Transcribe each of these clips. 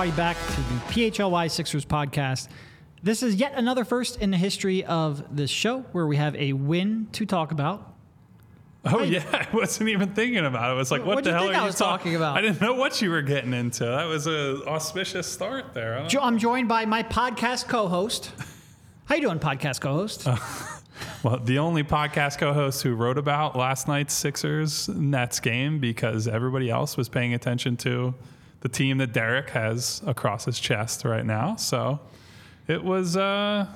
everybody back to the PHLY Sixers podcast. This is yet another first in the history of this show where we have a win to talk about. Oh yeah, I wasn't even thinking about it. I was like, what What'd the hell are I you talking about? I didn't know what you were getting into. That was a auspicious start there. Jo- I'm joined by my podcast co-host. How you doing, podcast co-host? Well, the only podcast co-host who wrote about last night's Sixers Nets game because everybody else was paying attention to the team that Derek has across his chest right now. So it was uh,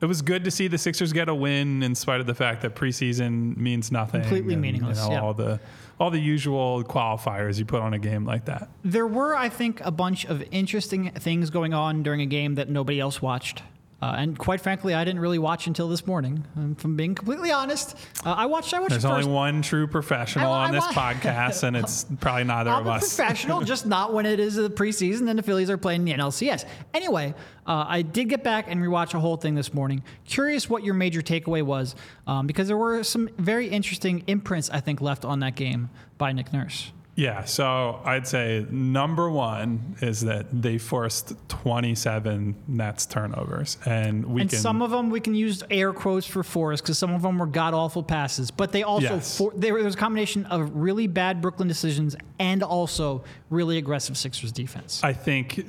it was good to see the Sixers get a win in spite of the fact that preseason means nothing. Completely and, meaningless, You know, yeah. all the all the usual qualifiers you put on a game like that. there were, I think, a bunch of interesting things going on during a game that nobody else watched. Uh, and quite frankly, I didn't really watch until this morning. Um, If I'm being completely honest, uh, I watched. I watched There's only one true professional I- on I this wa- podcast, and it's probably neither I'm of a us. professional, just not when it is the preseason and the Phillies are playing the NLCS. Anyway, uh, I did get back and rewatch a whole thing this morning. Curious what your major takeaway was, um, because there were some very interesting imprints I think left on that game by Nick Nurse. Yeah, so I'd say number one is that they forced 27 Nets turnovers, and we And can. some of them we can use air quotes for forced because some of them were god awful passes, but they also Yes. for, there was a combination of really bad Brooklyn decisions and also really aggressive Sixers defense. I think,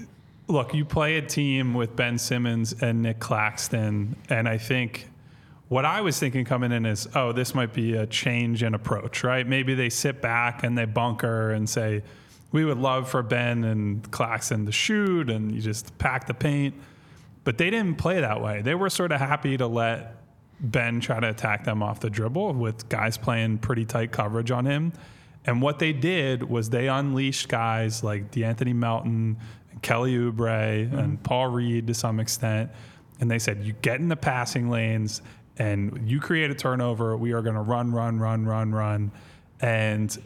look, you play a team with Ben Simmons and Nic Claxton, and I think what I was thinking coming in is, oh, this might be a change in approach, right? Maybe they sit back and they bunker and say, we would love for Ben and Claxton to shoot, and you just pack the paint. But they didn't play that way. They were sort of happy to let Ben try to attack them off the dribble with guys playing pretty tight coverage on him. And what they did was they unleashed guys like De'Anthony Melton, and Kelly Oubre, and mm-hmm. Paul Reed to some extent. And they said, you get in the passing lanes and you create a turnover. We are going to run, run, run, run, run. And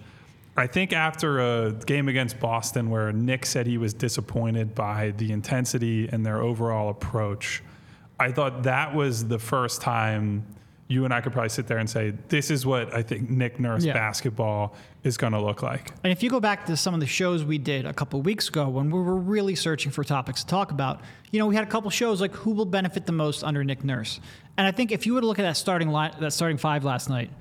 I think after a game against Boston where Nick said he was disappointed by the intensity and their overall approach, I thought that was the first time you and I could probably sit there and say, this is what I think Nick Nurse Yeah. basketball is going to look like. And if you go back to some of the shows we did a couple weeks ago when we were really searching for topics to talk about, you know, we had a couple shows like who will benefit the most under Nick Nurse. And I think if you were to look at that starting line, that starting five last night,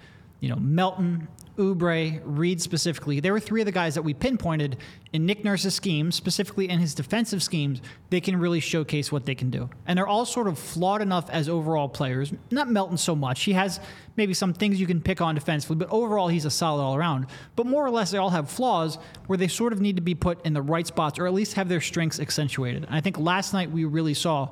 you know, Melton, Oubre, Reed specifically, there were three of the guys that we pinpointed in Nick Nurse's schemes, specifically in his defensive schemes, they can really showcase what they can do. And they're all sort of flawed enough as overall players. Not Melton so much. He has maybe some things you can pick on defensively, but overall he's a solid all around. But more or less they all have flaws where they sort of need to be put in the right spots or at least have their strengths accentuated. And I think last night we really saw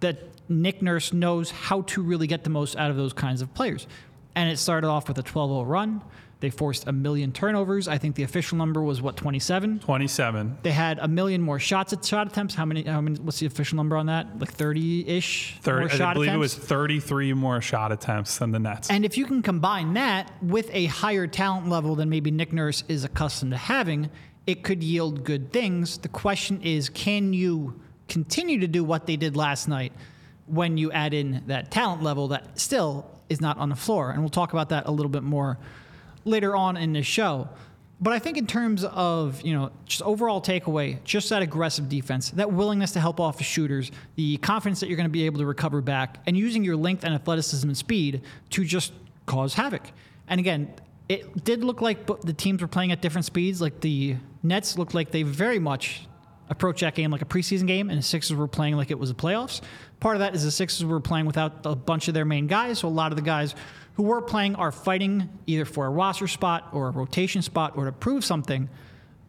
that Nick Nurse knows how to really get the most out of those kinds of players. And it started off with a 12 0 run. They forced a million turnovers. I think the official number was what 27. 27. They had a million more shots at shot attempts. How many? How many? What's the official number on that? Like 30 ish. 30, I believe attempts? it was 33 more shot attempts than the Nets. And if you can combine that with a higher talent level than maybe Nick Nurse is accustomed to having, it could yield good things. The question is, can you continue to do what they did last night when you add in that talent level that still is not on the floor? And we'll talk about that a little bit more later on in the show. But I think in terms of, you know, just overall takeaway, just that aggressive defense, that willingness to help off the shooters, the confidence that you're going to be able to recover back, and using your length and athleticism and speed to just cause havoc. And again, it did look like the teams were playing at different speeds. Like the Nets looked like they very much approached that game like a preseason game, and the Sixers were playing like it was the playoffs. Part of that is the Sixers were playing without a bunch of their main guys, so a lot of the guys who were playing are fighting either for a roster spot or a rotation spot or to prove something.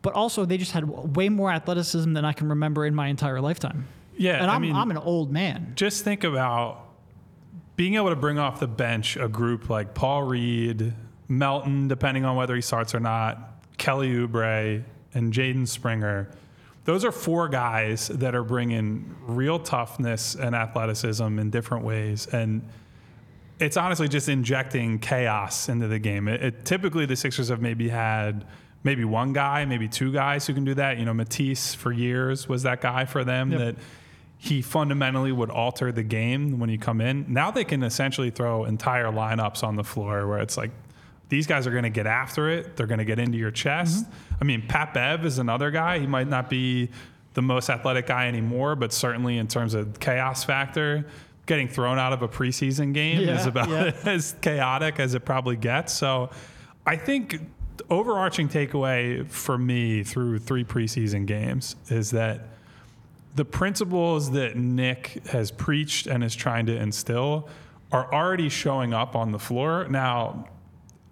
But also, they just had way more athleticism than I can remember in my entire lifetime. Yeah, and I'm, I mean, I'm an old man. Just think about being able to bring off the bench a group like Paul Reed, Melton, depending on whether he starts or not, Kelly Oubre, and Jaden Springer. Those are four guys that are bringing real toughness and athleticism in different ways. And it's honestly just injecting chaos into the game. It, it, typically, the Sixers have maybe had maybe one guy, maybe two guys who can do that. You know, Matisse for years was that guy for them yep. that he fundamentally would alter the game when you come in. Now they can essentially throw entire lineups on the floor where it's like these guys are going to get after it. They're going to get into your chest. Mm-hmm. I mean, Pat Bev is another guy. He might not be the most athletic guy anymore, but certainly in terms of chaos factor, getting thrown out of a preseason game yeah, is about yeah. as chaotic as it probably gets. So I think overarching takeaway for me through three preseason games is that the principles that Nick has preached and is trying to instill are already showing up on the floor. Now,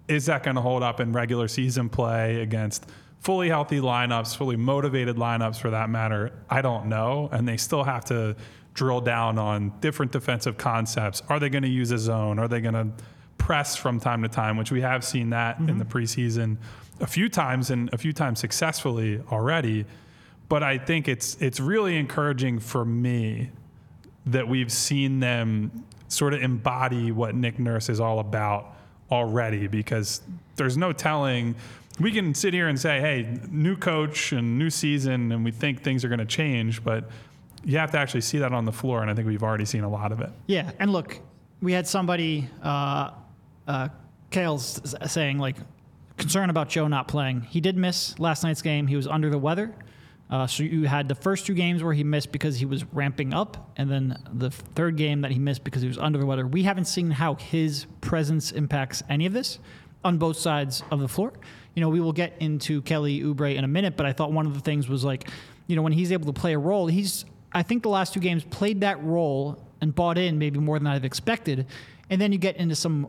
is that going to hold up in regular season play against fully healthy lineups, fully motivated lineups for that matter? I don't know. And they still have to drill down on different defensive concepts. Are they going to use a zone? Are they going to press from time to time, which we have seen that mm-hmm. in the preseason a few times and a few times successfully already. But I think it's it's really encouraging for me that we've seen them sort of embody what Nick Nurse is all about already because there's no telling we can sit here and say, hey, new coach and new season, and we think things are going to change, but you have to actually see that on the floor, and I think we've already seen a lot of it. Yeah, and look, we had somebody, uh, uh, Kale's saying like concern about Joe not playing. He did miss last night's game. He was under the weather. Uh, so you had the first two games where he missed because he was ramping up, and then the third game that he missed because he was under the weather. We haven't seen how his presence impacts any of this on both sides of the floor. You know, we will get into Kelly Oubre in a minute, but I thought one of the things was like, you know, when he's able to play a role, he's I think the last two games played that role and bought in maybe more than I've expected. And then you get into some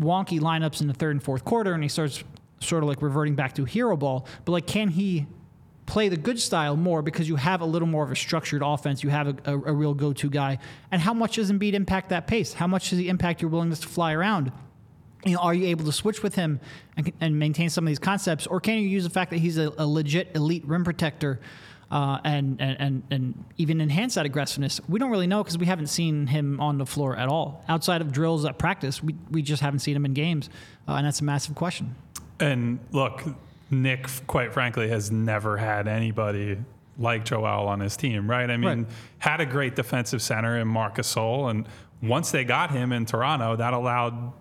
wonky lineups in the third and fourth quarter, and he starts sort of like reverting back to hero ball. But like, can he play the good style more because you have a little more of a structured offense? You have a, a, a real go-to guy. And how much does Embiid impact that pace? How much does he impact your willingness to fly around? You know, are you able to switch with him and, and maintain some of these concepts, or can you use the fact that he's a, a legit elite rim protector? Uh, and, and, and even enhance that aggressiveness? We don't really know because we haven't seen him on the floor at all. Outside of drills at practice, we, we just haven't seen him in games. Uh, and that's a massive question. And look, Nick, quite frankly, has never had anybody like Joel on his team, right? I mean, right. had a great defensive center in Marc Gasol, and once they got him in Toronto, that allowed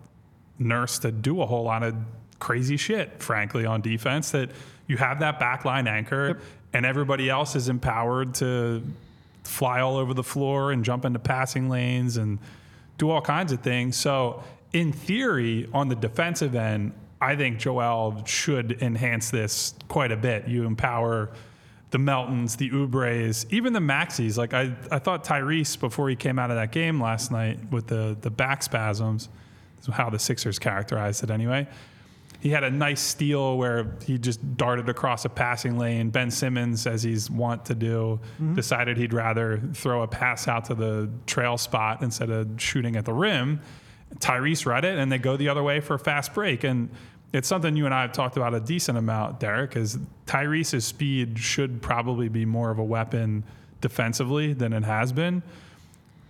Nurse to do a whole lot of crazy shit, frankly, on defense. That you have that backline anchor, yep and everybody else is empowered to fly all over the floor and jump into passing lanes and do all kinds of things. So, in theory, on the defensive end, I think Joel should enhance this quite a bit. You empower the Meltons, the Oubres, even the Maxeys. Like I, I thought Tyrese before he came out of that game last night with the the back spasms, how the Sixers characterized it anyway he had a nice steal where he just darted across a passing lane. Ben Simmons, as he's wont to do, mm-hmm. decided he'd rather throw a pass out to the trail spot instead of shooting at the rim. Tyrese read it, and they go the other way for a fast break. And it's something you and I have talked about a decent amount, Derek, is Tyrese's speed should probably be more of a weapon defensively than it has been.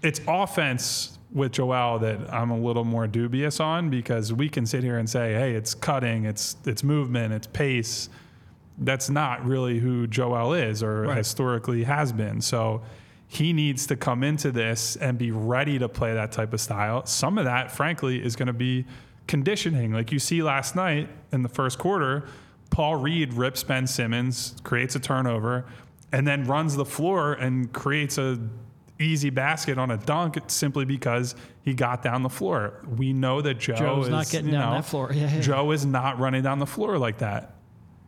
It's offense with Joel that I'm a little more dubious on because we can sit here and say, hey, it's cutting, it's it's movement, it's pace. That's not really who Joel is or Right. historically has been. So he needs to come into this and be ready to play that type of style. Some of that, frankly, is going to be conditioning. Like you see last night in the first quarter, Paul Reed rips Ben Simmons, creates a turnover, and then runs the floor and creates a easy basket on a dunk simply because he got down the floor. We know that Joe Joe's is not getting you down know, that floor. Yeah, yeah. Joe is not running down the floor like that.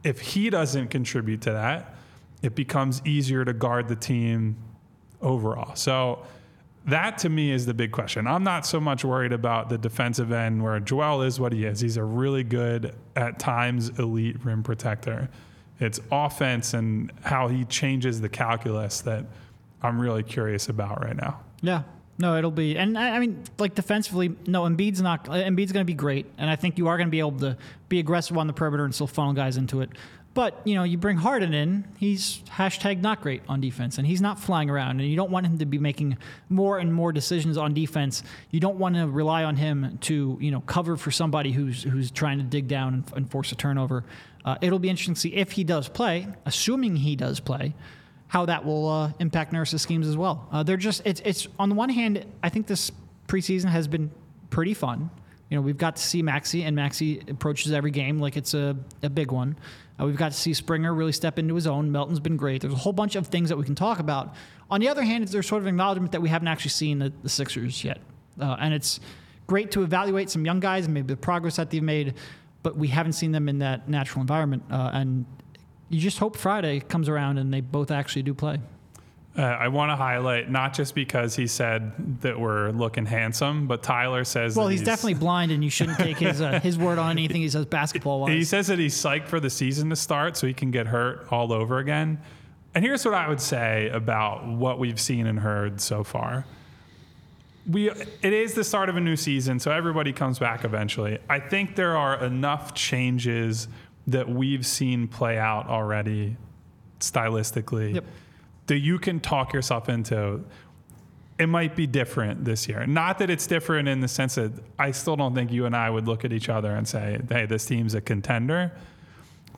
If he doesn't contribute to that, it becomes easier to guard the team overall. So that to me is the big question. I'm not so much worried about the defensive end where Joel is what he is. He's a really good, at times, elite rim protector. It's offense and how he changes the calculus that I'm really curious about right now. Yeah. No, it'll be, and I mean, like defensively, no, Embiid's not. Embiid's going to be great, and I think you are going to be able to be aggressive on the perimeter and still funnel guys into it. But you know, you bring Harden in, he's hashtag not great on defense, and he's not flying around, and you don't want him to be making more and more decisions on defense. You don't want to rely on him to you know cover for somebody who's who's trying to dig down and, and force a turnover. Uh, it'll be interesting to see if he does play, assuming he does play how that will uh, impact Nurse's schemes as well. Uh, they're just it's it's on the one hand, I think this preseason has been pretty fun. You know, we've got to see Maxey, and Maxey approaches every game like it's a, a big one. Uh, we've got to see Springer really step into his own. Melton's been great. There's a whole bunch of things that we can talk about. On the other hand, there's sort of acknowledgement that we haven't actually seen the, the Sixers yet, uh, and it's great to evaluate some young guys and maybe the progress that they've made, but we haven't seen them in that natural environment. Uh, and you just hope Friday comes around and they both actually do play. Uh, I want to highlight not just because he said that we're looking handsome, but Tyler says Well, that he's, definitely blind, and you shouldn't take his uh, his word on anything he says basketball wise. He says that he's psyched for the season to start so he can get hurt all over again. And here's what I would say about what we've seen and heard so far. We it is the start of a new season, so everybody comes back eventually. I think there are enough changes that we've seen play out already stylistically Yep. that you can talk yourself into it might be different this year. Not that it's different in the sense that I still don't think you and I would look at each other and say, hey, this team's a contender,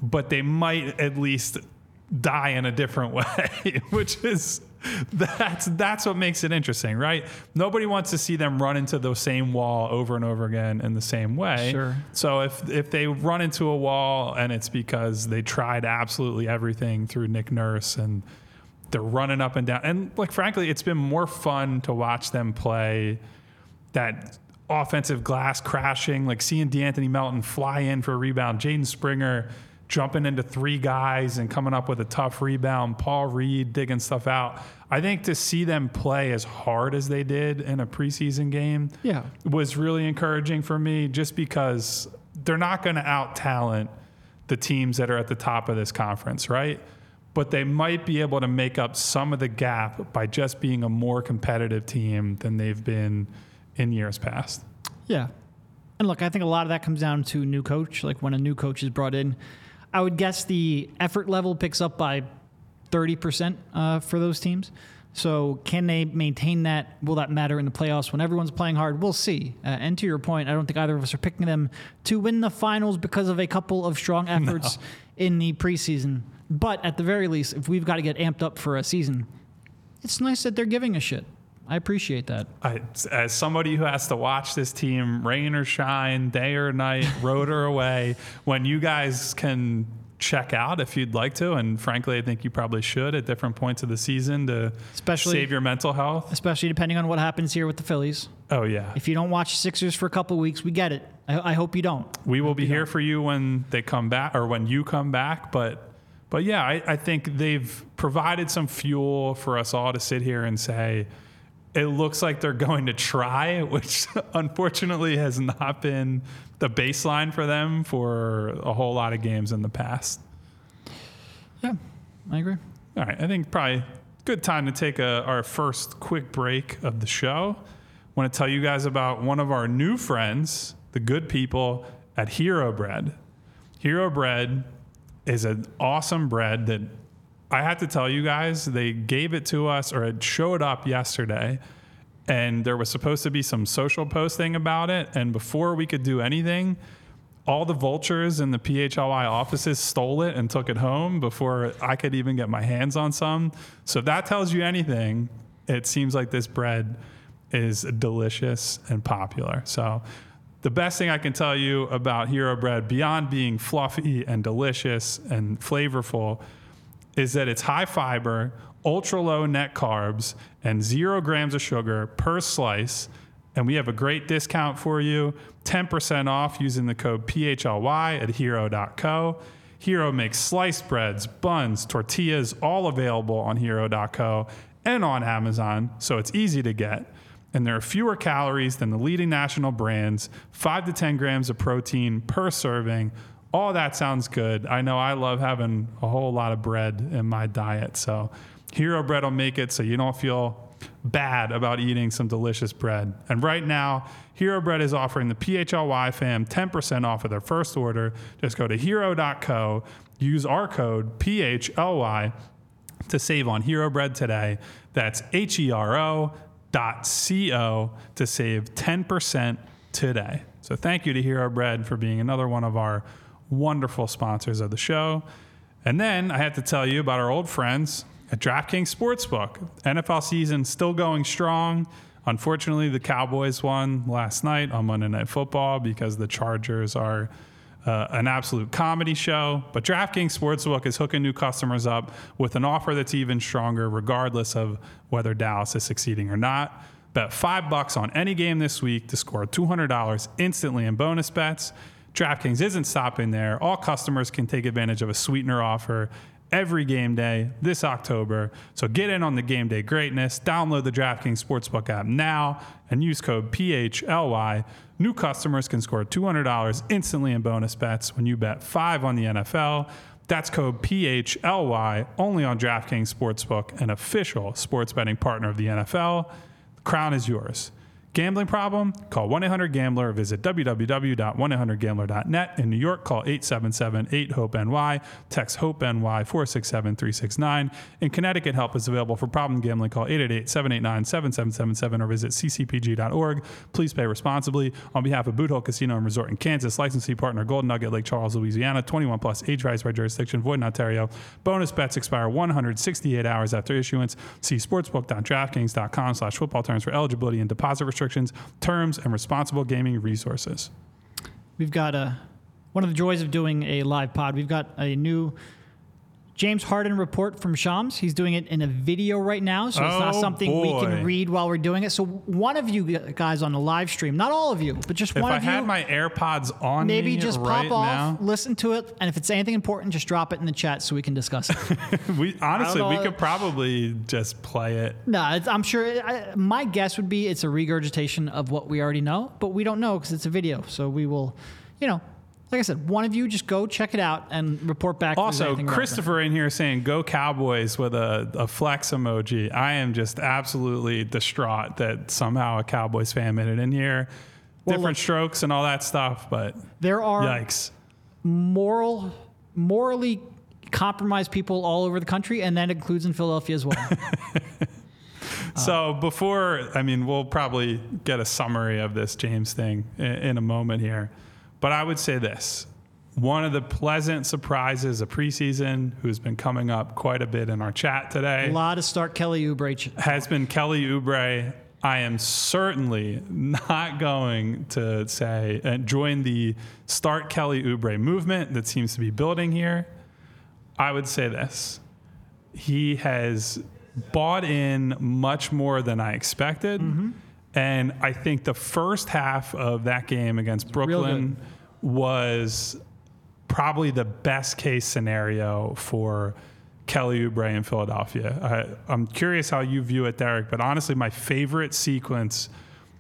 but they might at least die in a different way, which is that's that's what makes it interesting, right? Nobody wants to see them run into the same wall over and over again in the same way. Sure. So if if they run into a wall and it's because they tried absolutely everything through Nick Nurse and they're running up and down. And like frankly, it's been more fun to watch them play that offensive glass crashing, like seeing De'Anthony Melton fly in for a rebound, Jaden Springer jumping into three guys and coming up with a tough rebound, Paul Reed digging stuff out. I think to see them play as hard as they did in a preseason game Yeah. was really encouraging for me just because they're not going to out talent the teams that are at the top of this conference, right? But they might be able to make up some of the gap by just being a more competitive team than they've been in years past. Yeah. And look, I think a lot of that comes down to new coach. Like when a new coach is brought in, I would guess the effort level picks up by 30% uh, for those teams. So can they maintain that? Will that matter in the playoffs when everyone's playing hard? We'll see. Uh, and to your point, I don't think either of us are picking them to win the finals because of a couple of strong efforts in the preseason. But at the very least, if we've got to get amped up for a season, it's nice that they're giving a shit. I appreciate that. I, as somebody who has to watch this team rain or shine, day or night, road or away, when you guys can check out if you'd like to, and frankly, I think you probably should at different points of the season to Especially- save your mental health. Especially depending on what happens here with the Phillies. Oh yeah, If you don't watch Sixers for a couple of weeks, we get it. I, I hope you don't. we will be here for you when they come back or when you come back, but. But yeah, I, I think they've provided some fuel for us all to sit here and say, it looks like they're going to try, which unfortunately has not been the baseline for them for a whole lot of games in the past. Yeah, I agree. All right, I think probably good time to take a, our first quick break of the show. I want to tell you guys about one of our new friends, the good people at Hero Bread. Hero Bread is an awesome bread that I have to tell you guys, they gave it to us or it showed up yesterday. And there was supposed to be some social posting about it. And before we could do anything, all the vultures in the PHLY offices stole it and took it home before I could even get my hands on some. So if that tells you anything, it seems like this bread is delicious and popular. So the best thing I can tell you about Hero Bread, beyond being fluffy and delicious and flavorful, is that it's high fiber, ultra low net carbs, and zero grams of sugar per slice. And we have a great discount for you 10% off using the code PHLY at hero.co. Hero makes sliced breads, buns, tortillas, all available on hero.co and on Amazon, so it's easy to get. And there are fewer calories than the leading national brands, 5 to 10 grams of protein per serving, all that sounds good. I know I love having a whole lot of bread in my diet. So, Hero Bread will make it so you don't feel bad about eating some delicious bread. And right now, Hero Bread is offering the PHLY fam 10% off of their first order. Just go to hero.co, use our code PHLY to save on Hero Bread today. That's H E R O dot C O to save 10% today. So, thank you to Hero Bread for being another one of our wonderful sponsors of the show. And then I have to tell you about our old friends at DraftKings Sportsbook. NFL season still going strong. Unfortunately, the Cowboys won last night on Monday Night Football because the Chargers are uh, an absolute comedy show. But DraftKings Sportsbook is hooking new customers up with an offer that's even stronger, regardless of whether Dallas is succeeding or not. Bet five bucks on any game this week to score $200 instantly in bonus bets. DraftKings isn't stopping there. All customers can take advantage of a sweetener offer every game day this October. So get in on the game day greatness. Download the DraftKings Sportsbook app now and use code PHLY. New customers can score $200 instantly in bonus bets when you bet five on the NFL. That's code PHLY only on DraftKings Sportsbook, an official sports betting partner of the NFL. The crown is yours. Gambling problem? Call 1 800 Gambler or visit www.1800Gambler.net. In New York, call 877 8 HOPE NY. Text HOPE NY 467 369. In Connecticut, help is available for problem gambling. Call 888 789 7777 or visit ccpg.org. Please pay responsibly. On behalf of Boot Hill Casino and Resort in Kansas, licensee partner Golden Nugget, Lake Charles, Louisiana, 21 plus, age rise by jurisdiction, void in Ontario. Bonus bets expire 168 hours after issuance. See sportsbook.draftkings.com slash football terms for eligibility and deposit restrictions restrictions, terms, and responsible gaming resources. We've got a one of the joys of doing a live pod. We've got a new James Harden report from Shams. He's doing it in a video right now, so it's not Oh, something we can read while we're doing it. So one of you guys on the live stream, not all of you, but just If one I of you, If I had my AirPods on maybe me just right pop off, now, listen to it, and if it's anything important, just drop it in the chat so we can discuss it. we honestly we could probably just play it. no, it's, I'm sure. I, my guess would be it's a regurgitation of what we already know, but we don't know because it's a video. So we will, you know, like I said, one of you just go check it out and report back. Also. Christopher in here saying "Go Cowboys" with a, a flex emoji. I am just absolutely distraught that somehow a Cowboys fan made it in here. Well, Different look- strokes and all that stuff, but there are yikes. moral, morally compromised people all over the country, and that includes in Philadelphia as well. So before, I mean, we'll probably get a summary of this James thing in, in a moment here, but I would say this: one of the pleasant surprises of preseason, who's been coming up quite a bit in our chat today, a lot of start Kelly Oubre. has been Kelly Oubre. I am certainly not going to say and join the start Kelly Oubre movement that seems to be building here. I would say this. He has bought in much more than I expected. Mm-hmm. And I think the first half of that game against Brooklyn was probably the best case scenario for Kelly Oubre in Philadelphia. I, I'm curious how you view it, Derek, but honestly, my favorite sequence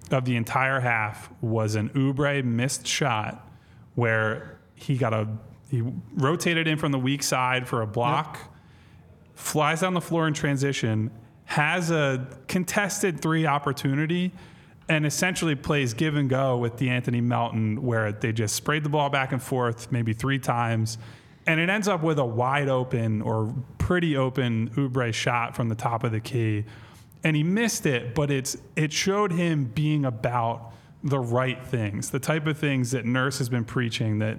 of the entire half was an Oubre missed shot where he got a he rotated in from the weak side for a block, flies down the floor in transition, has a contested three opportunity, and essentially plays give and go with De'Anthony Melton, where they just sprayed the ball back and forth maybe three times. And it ends up with a wide open or pretty open Oubre shot from the top of the key. And he missed it, but it's it showed him being about the right things, the type of things that Nurse has been preaching that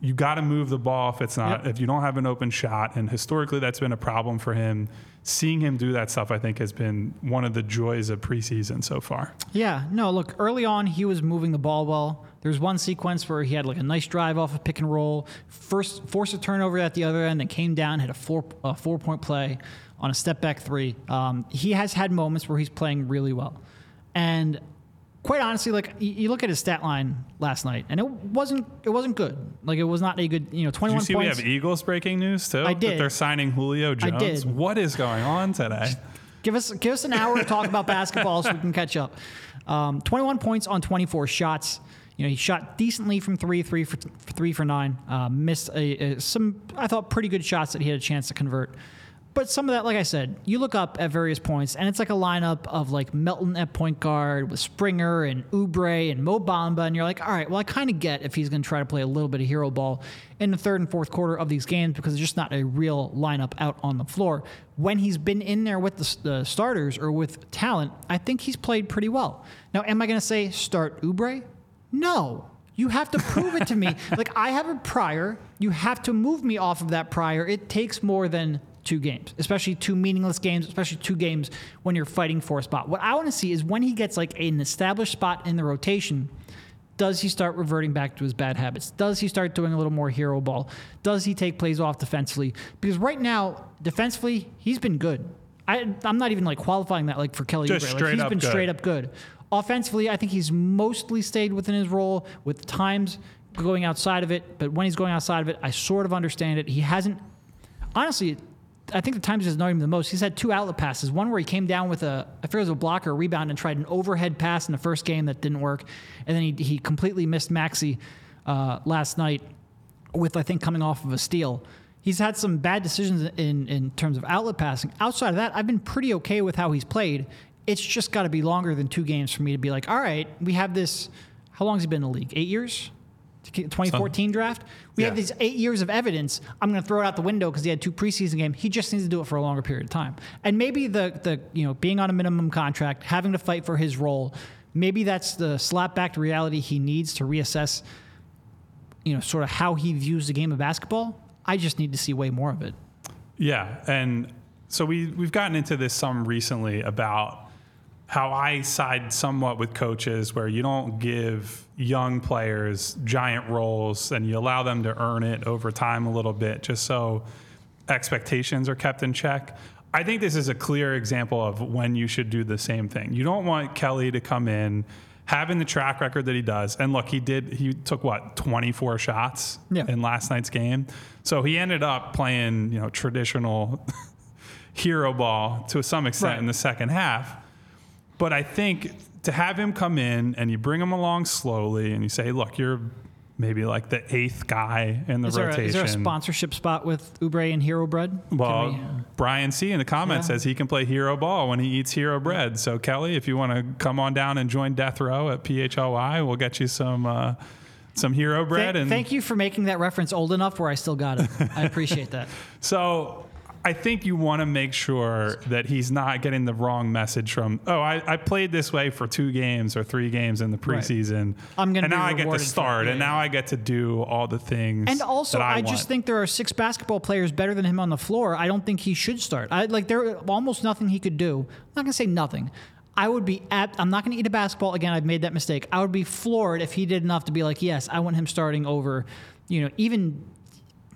you got to move the ball if it's not Yep. if you don't have an open shot and historically that's been a problem for him seeing him do that stuff i think has been one of the joys of preseason so far Yeah, no, look, early on, he was moving the ball well. There's one sequence where he had like a nice drive off a pick and roll, first forced a turnover at the other end, then came down, had a four, a four point play on a step back three. Um, he has had moments where he's playing really well. And quite honestly, like you, you look at his stat line last night, and it wasn't it wasn't good. Like it was not a good, you know, Did 21 you see points. we have Eagles breaking news too? I That did. they're signing Julio Jones. I did. What is going on today? Give us give us an hour to talk about basketball so we can catch up. Um, 21 points on 24 shots. You know, he shot decently from three, three for three for nine. Uh, missed a, a, some, I thought, pretty good shots that he had a chance to convert. But some of that, like I said, you look up at various points, and it's like a lineup of like Melton at point guard with Springer and Oubre and Mo Bamba, and you're like, all right, well, I kind of get if he's going to try to play a little bit of hero ball in the third and fourth quarter of these games because there's just not a real lineup out on the floor. When he's been in there with the, the starters or with talent, I think he's played pretty well. Now, am I going to say start Oubre? No. You have to prove it to me. Like I have a prior. You have to move me off of that prior. It takes more than two games, especially two meaningless games, especially two games when you're fighting for a spot. What I want to see is when he gets like an established spot in the rotation, does he start reverting back to his bad habits? Does he start doing a little more hero ball? Does he take plays off defensively? Because right now, defensively, he's been good. I, I'm not even like qualifying that like for Kelly Just Oubre. Like, straight he's up been good. straight up good. Offensively, I think he's mostly stayed within his role with times going outside of it. But when he's going outside of it, I sort of understand it. He hasn't, honestly, I think the times he's known him the most. He's had two outlet passes. One where he came down with a, I forget it was a block or a rebound and tried an overhead pass in the first game that didn't work. And then he, he completely missed Maxey uh, last night with, I think, coming off of a steal. He's had some bad decisions in, in terms of outlet passing. Outside of that, I've been pretty okay with how he's played. It's just got to be longer than two games for me to be like, all right, we have this. How long has he been in the league? Eight years? 2014 draft. We have these eight years of evidence. I'm going to throw it out the window because he had two preseason games. He just needs to do it for a longer period of time. And maybe the the you know being on a minimum contract, having to fight for his role, maybe that's the slap back to reality he needs to reassess. You know, sort of how he views the game of basketball. I just need to see way more of it. Yeah, and so we we've gotten into this some recently about how I side somewhat with coaches where you don't give young players giant roles and you allow them to earn it over time a little bit just so expectations are kept in check. I think this is a clear example of when you should do the same thing. You don't want Kelly to come in having the track record that he does. And look, he did he took what, 24 shots Yeah. in last night's game. So he ended up playing, you know, traditional hero ball to some extent Right. in the second half. But I think to have him come in and you bring him along slowly and you say, look, you're maybe like the eighth guy in the Is there, a, rotation. is there a sponsorship spot with Oubre and Hero Bread? Well, we- Brian C in the comments Yeah. says he can play hero ball when he eats hero bread. So Kelly, if you want to come on down and join Death Row at PHLY, we'll get you some uh, some hero bread. Thank, and thank you for making that reference old enough where I still got it. I appreciate that. So I think you want to make sure that he's not getting the wrong message from, oh, I, I played this way for two games or three games in the Right. preseason. I'm gonna And now I get to rewarded for it. start, and now I get to do all the things. And also, I, I, just think there are six basketball players better than him on the floor. I don't think he should start. I like there almost nothing he could do. I'm not gonna say nothing. I would be at. I'm not gonna eat a basketball again. I've made that mistake. I would be floored if he did enough to be like, yes, I want him starting over. You know, even.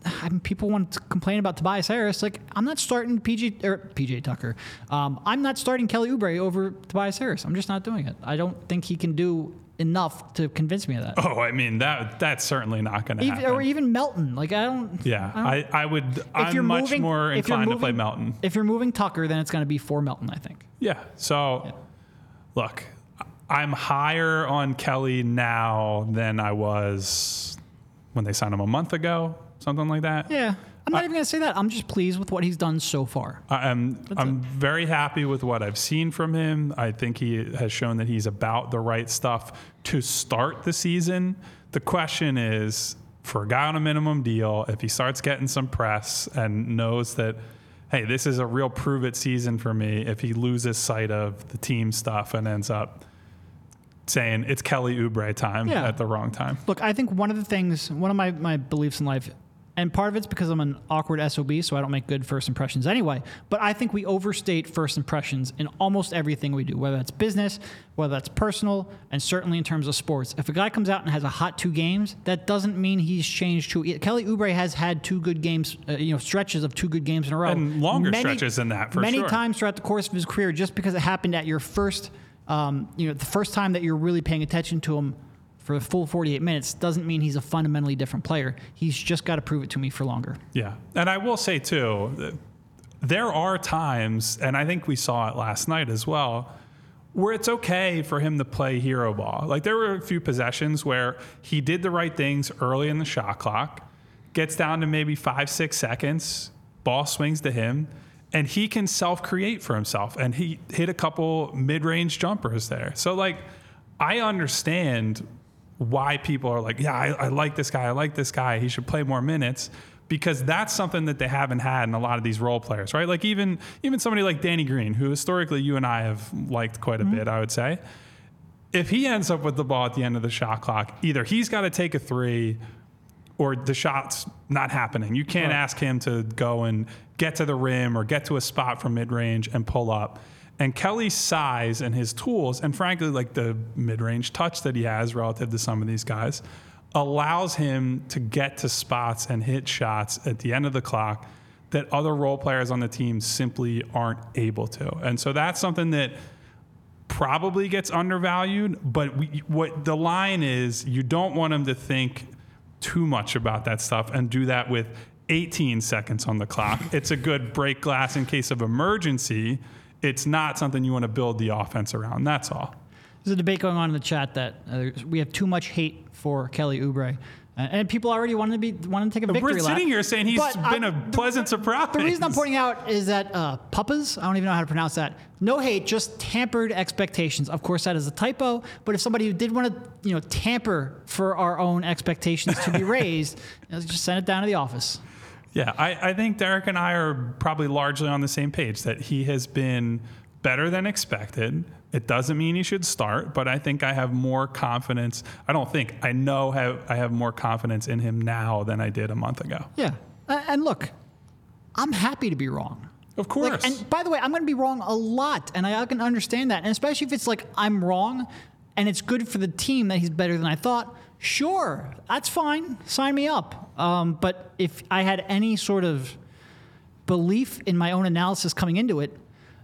I mean, people want to complain about Tobias Harris. Like, I'm not starting PJ or PJ Tucker. Um, I'm not starting Kelly Oubre over Tobias Harris. I'm just not doing it. I don't think he can do enough to convince me of that. Oh, I mean that that's certainly not going to happen. or even Melton. Like, I don't. yeah, I don't- I, I would. if I'm you're much moving, more inclined to play moving- Melton. If you're moving Tucker, then it's going to be for Melton, I think. Yeah. So, look, I'm higher on Kelly now than I was when they signed him a month ago, something like that. Yeah. I'm not even going to say that. I'm just pleased with what he's done so far. I'm I'm very happy with what I've seen from him. I think he has shown that he's about the right stuff to start the season. The question is for a guy on a minimum deal, if he starts getting some press and knows that hey, this is a real prove it season for me, if he loses sight of the team stuff and ends up saying it's Kelly Oubre time Yeah. at the wrong time. Look, I think one of the things, one of my, my beliefs in life, and part of it's because I'm an awkward SOB, so I don't make good first impressions anyway. But I think we overstate first impressions in almost everything we do, whether that's business, whether that's personal, and certainly in terms of sports. If a guy comes out and has a hot two games, that doesn't mean he's changed to. Kelly Oubre has had two good games, uh, you know, stretches of two good games in a row, And longer stretches than that, for many sure. times throughout the course of his career, just because it happened at your first, um, you know, the first time that you're really paying attention to him for the full 48 minutes doesn't mean he's a fundamentally different player. He's just got to prove it to me for longer. Yeah. And I will say, too, there are times, and I think we saw it last night as well, where it's okay for him to play hero ball. Like there were a few possessions where he did the right things early in the shot clock, gets down to maybe five, six seconds, ball swings to him, and he can self create for himself. And he hit a couple mid range jumpers there. So, like, I understand why people are like, yeah, I, I like this guy. I like this guy. He should play more minutes because that's something that they haven't had in a lot of these role players, right? Like even even somebody like Danny Green, who historically you and I have liked quite a mm-hmm. bit, I would say. If he ends up with the ball at the end of the shot clock, either he's got to take a three or the shot's not happening. You can't ask him to go and get to the rim or get to a spot from mid range and pull up. And Kelly's size and his tools, and frankly, like the mid range touch that he has relative to some of these guys, allows him to get to spots and hit shots at the end of the clock that other role players on the team simply aren't able to. And so that's something that probably gets undervalued, but we, what the line is, you don't want him to think too much about that stuff and do that with 18 seconds on the clock. It's a good break glass in case of emergency. It's not something you want to build the offense around. That's all. There's a debate going on in the chat that uh, we have too much hate for Kelly Oubre. Uh, and people already wanted to be wanted to take a victory We're lap. sitting here saying he's But been a pleasant surprise. The reason I'm pointing out is that uh, Puppas, I don't even know how to pronounce that. No hate, just tampered expectations. Of course, that is a typo. But if somebody did want to, you know, tamper for our own expectations to be raised, you know, just send it down to the office. Yeah, I, I think Derek and I are probably largely on the same page that he has been better than expected. It doesn't mean he should start, but I think I have more confidence. I don't think I know have I have more confidence in him now than I did a month ago. Yeah. Uh, and look, I'm happy to be wrong. Of course. Like, and by the way, I'm going to be wrong a lot, and I, I can understand that. And especially if it's like I'm wrong, and it's good for the team that he's better than I thought. Sure, that's fine. Sign me up. Um, but if I had any sort of belief in my own analysis coming into it,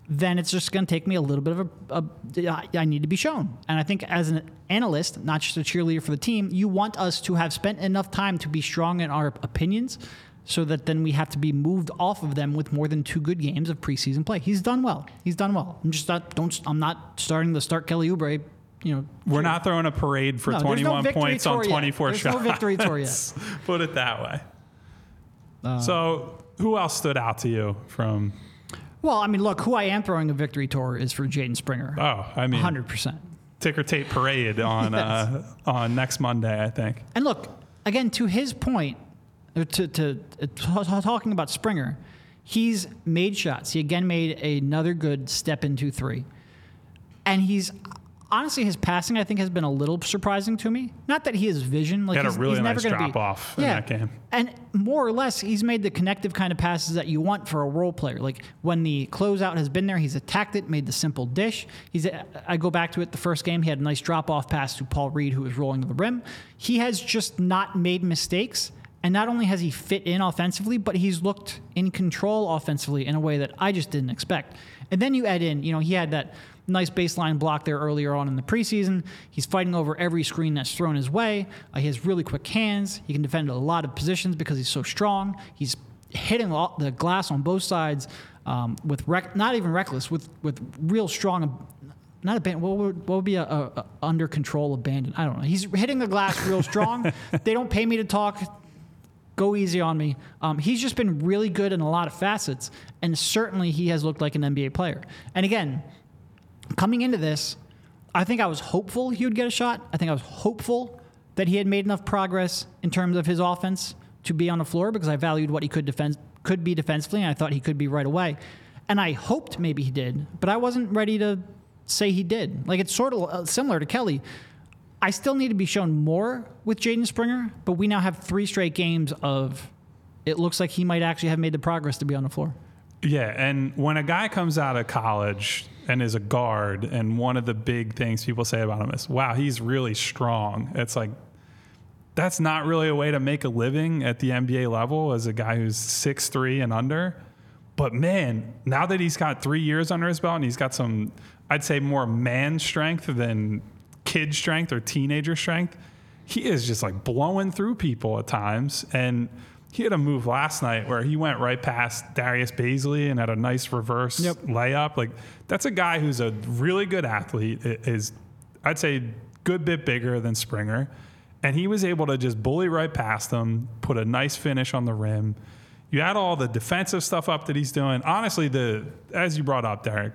then it's just going to take me a little bit of a, a. I- need to be shown. And I think as an analyst, not just a cheerleader for the team, you want us to have spent enough time to be strong in our opinions so that then we have to be moved off of them with more than two good games of preseason play. He's done well. He's done well. I'm just not, don't, I'm not starting to start Kelly Oubre, you know. We're not throwing a parade for No, there's no 21 points on tour yet. 24 There's no shots. victory tour yet. Put it that way. Uh, so, who else stood out to you from? Well, I mean, look, who I am throwing a victory tour is for Jaden Springer. Oh, I mean, 100%. ticker tape parade on uh, on next Monday, I think. And look, again, to his point, uh, to, to, uh, t- talking about Springer, he's made shots. He again made another good step into three. And he's honestly, his passing, I think, has been a little surprising to me. Not that he has vision. Like He had a he's, really he's never nice gonna be- drop-off in that game. And more or less, he's made the connective kind of passes that you want for a role player. Like when the closeout has been there, he's attacked it, made the simple dish. He's. Uh, I go back to it. The first game, he had a nice drop off pass to Paul Reed, who was rolling to the rim. He has just not made mistakes. And not only has he fit in offensively, but he's looked in control offensively in a way that I just didn't expect. And then you add in, you know, he had that nice baseline block there earlier on in the preseason. He's fighting over every screen that's thrown his way. Uh, he has really quick hands. He can defend a lot of positions because he's so strong. He's hitting the glass on both sides um, with rec- not even reckless, with with real strong. Not abandon. What would, what would be a, a, a under control abandon? I don't know. He's hitting the glass real strong. they don't pay me to talk Go easy on me. Um, he's just been really good in a lot of facets, and certainly he has looked like an NBA player. And again, coming into this, I think I was hopeful he would get a shot. I think I was hopeful that he had made enough progress in terms of his offense to be on the floor because I valued what he could defend could be defensively, and I thought he could be right away. And I hoped maybe he did, but I wasn't ready to say he did. Like it's sort of uh, similar to Kelly. I still need to be shown more with Jaden Springer, but we now have three straight games of it looks like he might actually have made the progress to be on the floor. Yeah, and when a guy comes out of college and is a guard, and one of the big things people say about him is, wow, he's really strong. It's like, that's not really a way to make a living at the NBA level as a guy who's six three and under. But man, now that he's got three years under his belt and he's got some, I'd say more man strength than kid strength or teenager strength, he is just like blowing through people at times. And he had a move last night where he went right past Darius Bazley and had a nice reverse Yep. layup. Like that's a guy who's a really good athlete. Is I'd say good bit bigger than Springer, and he was able to just bully right past him, put a nice finish on the rim. You add all the defensive stuff up that he's doing. Honestly, the as you brought up, Derek,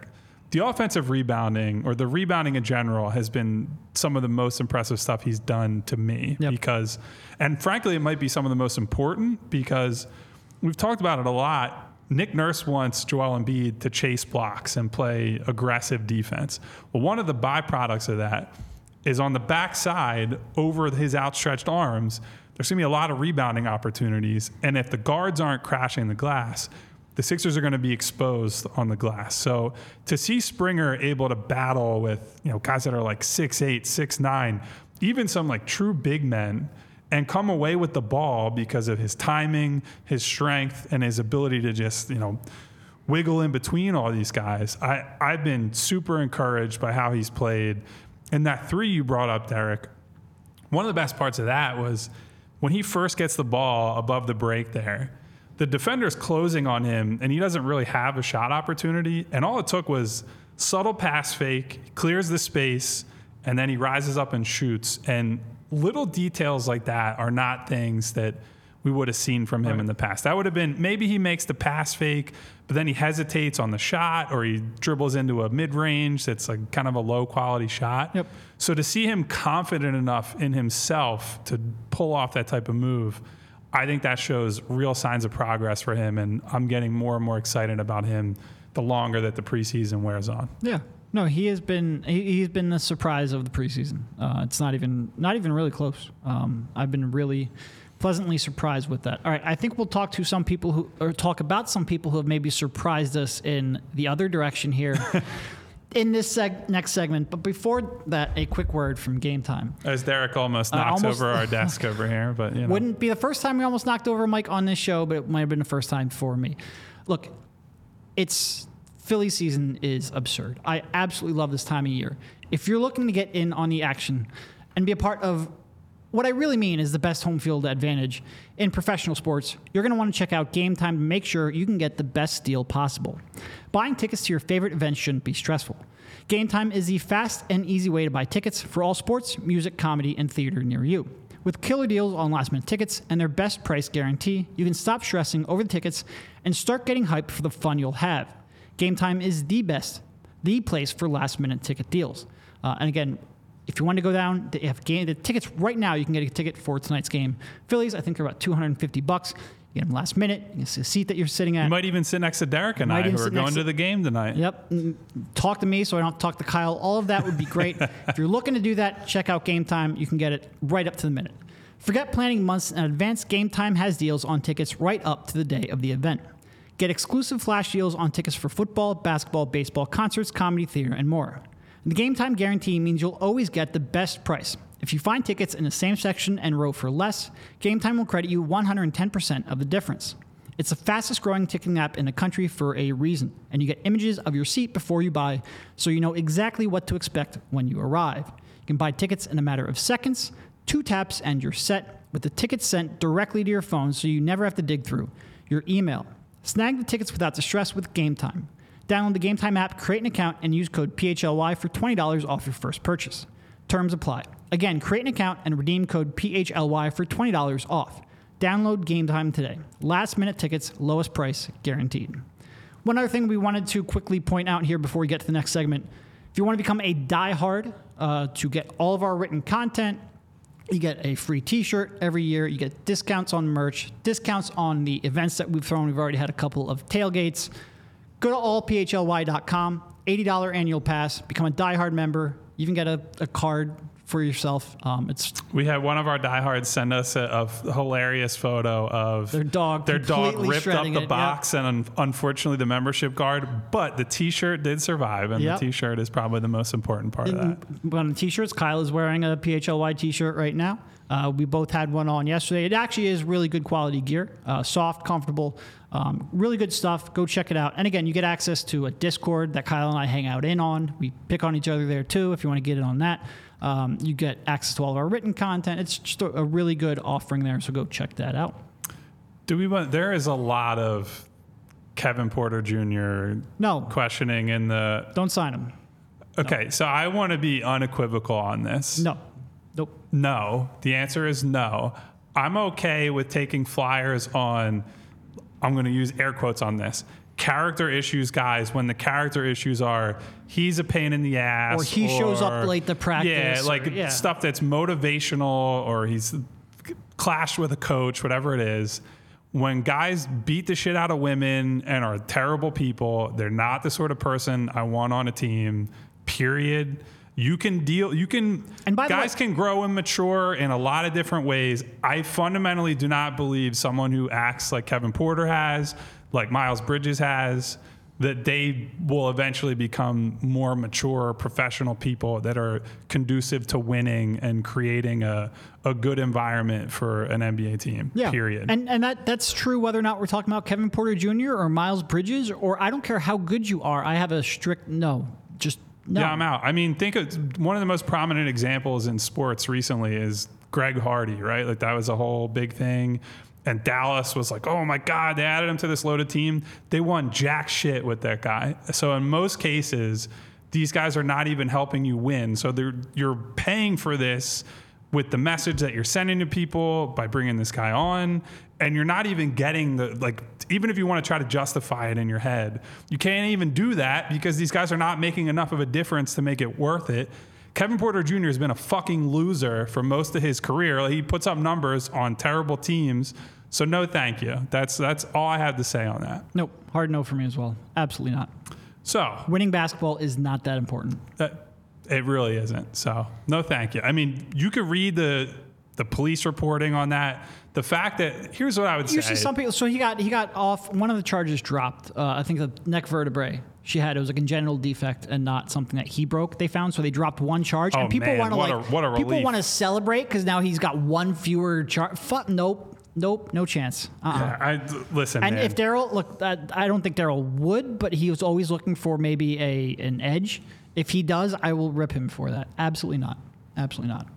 the offensive rebounding or the rebounding in general has been some of the most impressive stuff he's done to me Yep. because and frankly it might be some of the most important because we've talked about it a lot Nick Nurse wants Joel Embiid to chase blocks and play aggressive defense. Well, one of the byproducts of that is on the backside over his outstretched arms, there's going to be a lot of rebounding opportunities. And if the guards aren't crashing the glass, the Sixers are going to be exposed on the glass. So to see Springer able to battle with, you know, guys that are like 6'8, 6'9, even some like true big men and come away with the ball because of his timing, his strength, and his ability to just, you know, wiggle in between all these guys. I, I've been super encouraged by how he's played. And that three you brought up, Derek, one of the best parts of that was when he first gets the ball above the break there, the defender's closing on him and he doesn't really have a shot opportunity. And all it took was subtle pass fake, clears the space, and then he rises up and shoots. And little details like that are not things that we would have seen from him in the past. That would have been maybe he makes the pass fake, but then he hesitates on the shot or he dribbles into a mid range that's like kind of a low quality shot. Yep. So to see him confident enough in himself to pull off that type of move, I think that shows real signs of progress for him. And I'm getting more and more excited about him the longer that the preseason wears on. Yeah. No, he has been he, he's been the surprise of the preseason. Uh, it's not even not even really close. Um, I've been really pleasantly surprised with that. All right, I think we'll talk to some people who or talk about some people who have maybe surprised us in the other direction here. In this seg- next segment, but before that, a quick word from Game Time. As Derek almost Uh, almost- over our desk over here, but you know. Wouldn't be the first time we almost knocked over Mike on this show, but it might have been the first time for me. Look, it's Philly season is absurd. I absolutely love this time of year. If you're looking to get in on the action and be a part of what I really mean is the best home field advantage in professional sports, you're going to want to check out Game Time to make sure you can get the best deal possible. Buying tickets to your favorite events shouldn't be stressful. Game Time is the fast and easy way to buy tickets for all sports, music, comedy, and theater near you. With killer deals on last minute tickets and their best price guarantee, you can stop stressing over the tickets and start getting hyped for the fun you'll have. Game Time is the best, the place for last minute ticket deals. Uh, and again, if you want to go down, they have game, the tickets right now. You can get a ticket for tonight's game. Phillies, I think, they're about 250 bucks. You get them last minute. You can see a seat that you're sitting at. You might even sit next to Derek and I, who are going to to- the game tonight. Yep. Talk to me so I don't talk to Kyle. All of that would be great. if you're looking to do that, check out Game Time. You can get it right up to the minute. Forget planning months in advance. Game Time has deals on tickets right up to the day of the event. Get exclusive flash deals on tickets for football, basketball, baseball, concerts, comedy, theater, and more. The Game Time guarantee means you'll always get the best price. If you find tickets in the same section and row for less, Game Time will credit you 110% of the difference. It's the fastest growing ticketing app in the country for a reason, and you get images of your seat before you buy, so you know exactly what to expect when you arrive. You can buy tickets in a matter of seconds, two taps, and you're set, with the tickets sent directly to your phone so you never have to dig through your email. Snag the tickets without the stress with Game Time. Download the Game Time app, create an account, and use code PHLY for $20 off your first purchase. Terms apply. Again, create an account and redeem code PHLY for $20 off. Download Game Time today. Last minute tickets, lowest price guaranteed. One other thing we wanted to quickly point out here before we get to the next segment if you want to become a diehard uh, to get all of our written content, you get a free t shirt every year. You get discounts on merch, discounts on the events that we've thrown. We've already had a couple of tailgates. Go to allphly.com, $80 annual pass, become a diehard member. You can get a, a card for yourself. Um, it's We had one of our diehards send us a, a hilarious photo of Their dog Their dog completely ripped up the it, box, and un- unfortunately, the membership card. But the T-shirt did survive, and Yep. the T-shirt is probably the most important part of that. on the t-shirts. Kyle is wearing a PHLY t-shirt right now. Uh, we both had one on yesterday. It actually is really good quality gear, uh, soft, comfortable, um, really good stuff. Go check it out. And again, you get access to a Discord that Kyle and I hang out in on. We pick on each other there too. If you want to get in on that, um, you get access to all of our written content. It's just a, really good offering there. So go check that out. Do we want? There is a lot of Kevin Porter Jr. No, questioning in the. don't sign them. Okay, so I want to be unequivocal on this. No, nope. No. The answer is no. I'm okay with taking flyers on, I'm going to use air quotes on this, character issues, guys, when the character issues are he's a pain in the ass. Or he shows up late to practice, Yeah, or- like yeah. stuff that's motivational or he's clashed with a coach, whatever it is. When guys beat the shit out of women and are terrible people, they're not the sort of person I want on a team, period. You can deal, you can, And by the guys way- can grow and mature in a lot of different ways. I fundamentally do not believe someone who acts like Kevin Porter has, like Miles Bridges has, that they will eventually become more mature professional people that are conducive to winning and creating a, a good environment for an NBA team. Yeah. Period. And and that that's true whether or not we're talking about Kevin Porter Jr. or Miles Bridges or I don't care how good you are. I have a strict no. Just no. Yeah, I'm out. I mean, think of one of the most prominent examples in sports recently is Greg Hardy, right? Like that was a whole big thing. And Dallas was like, oh my God, they added him to this loaded team. They won jack shit with that guy. So in most cases, these guys are not even helping you win. So you're paying for this with the message that you're sending to people by bringing this guy on and you're not even getting the like even if you want to try to justify it in your head you can't even do that because these guys are not making enough of a difference to make it worth it kevin porter jr has been a fucking loser for most of his career he puts up numbers on terrible teams so no thank you that's that's all i have to say on that Nope. Hard no for me as well. Absolutely not. so Winning basketball is not that important. That, it really isn't. So no, thank you. I mean, you could read the the police reporting on that. The fact that here's what I would Usually, say. some people. So he got he got off. One of the charges dropped. Uh, I think the neck vertebrae she had it was a congenital defect and not something that he broke. They found so they dropped one charge. Oh, and people want to what a- like what a people want to celebrate because now he's got one fewer charge. Fuck nope nope no chance. Uh-uh. Yeah, I, listen, And man. if Daryl look, uh, I don't think Daryl would, but he was always looking for maybe a an edge. If he does, I will rip him for that. Absolutely not. Absolutely not.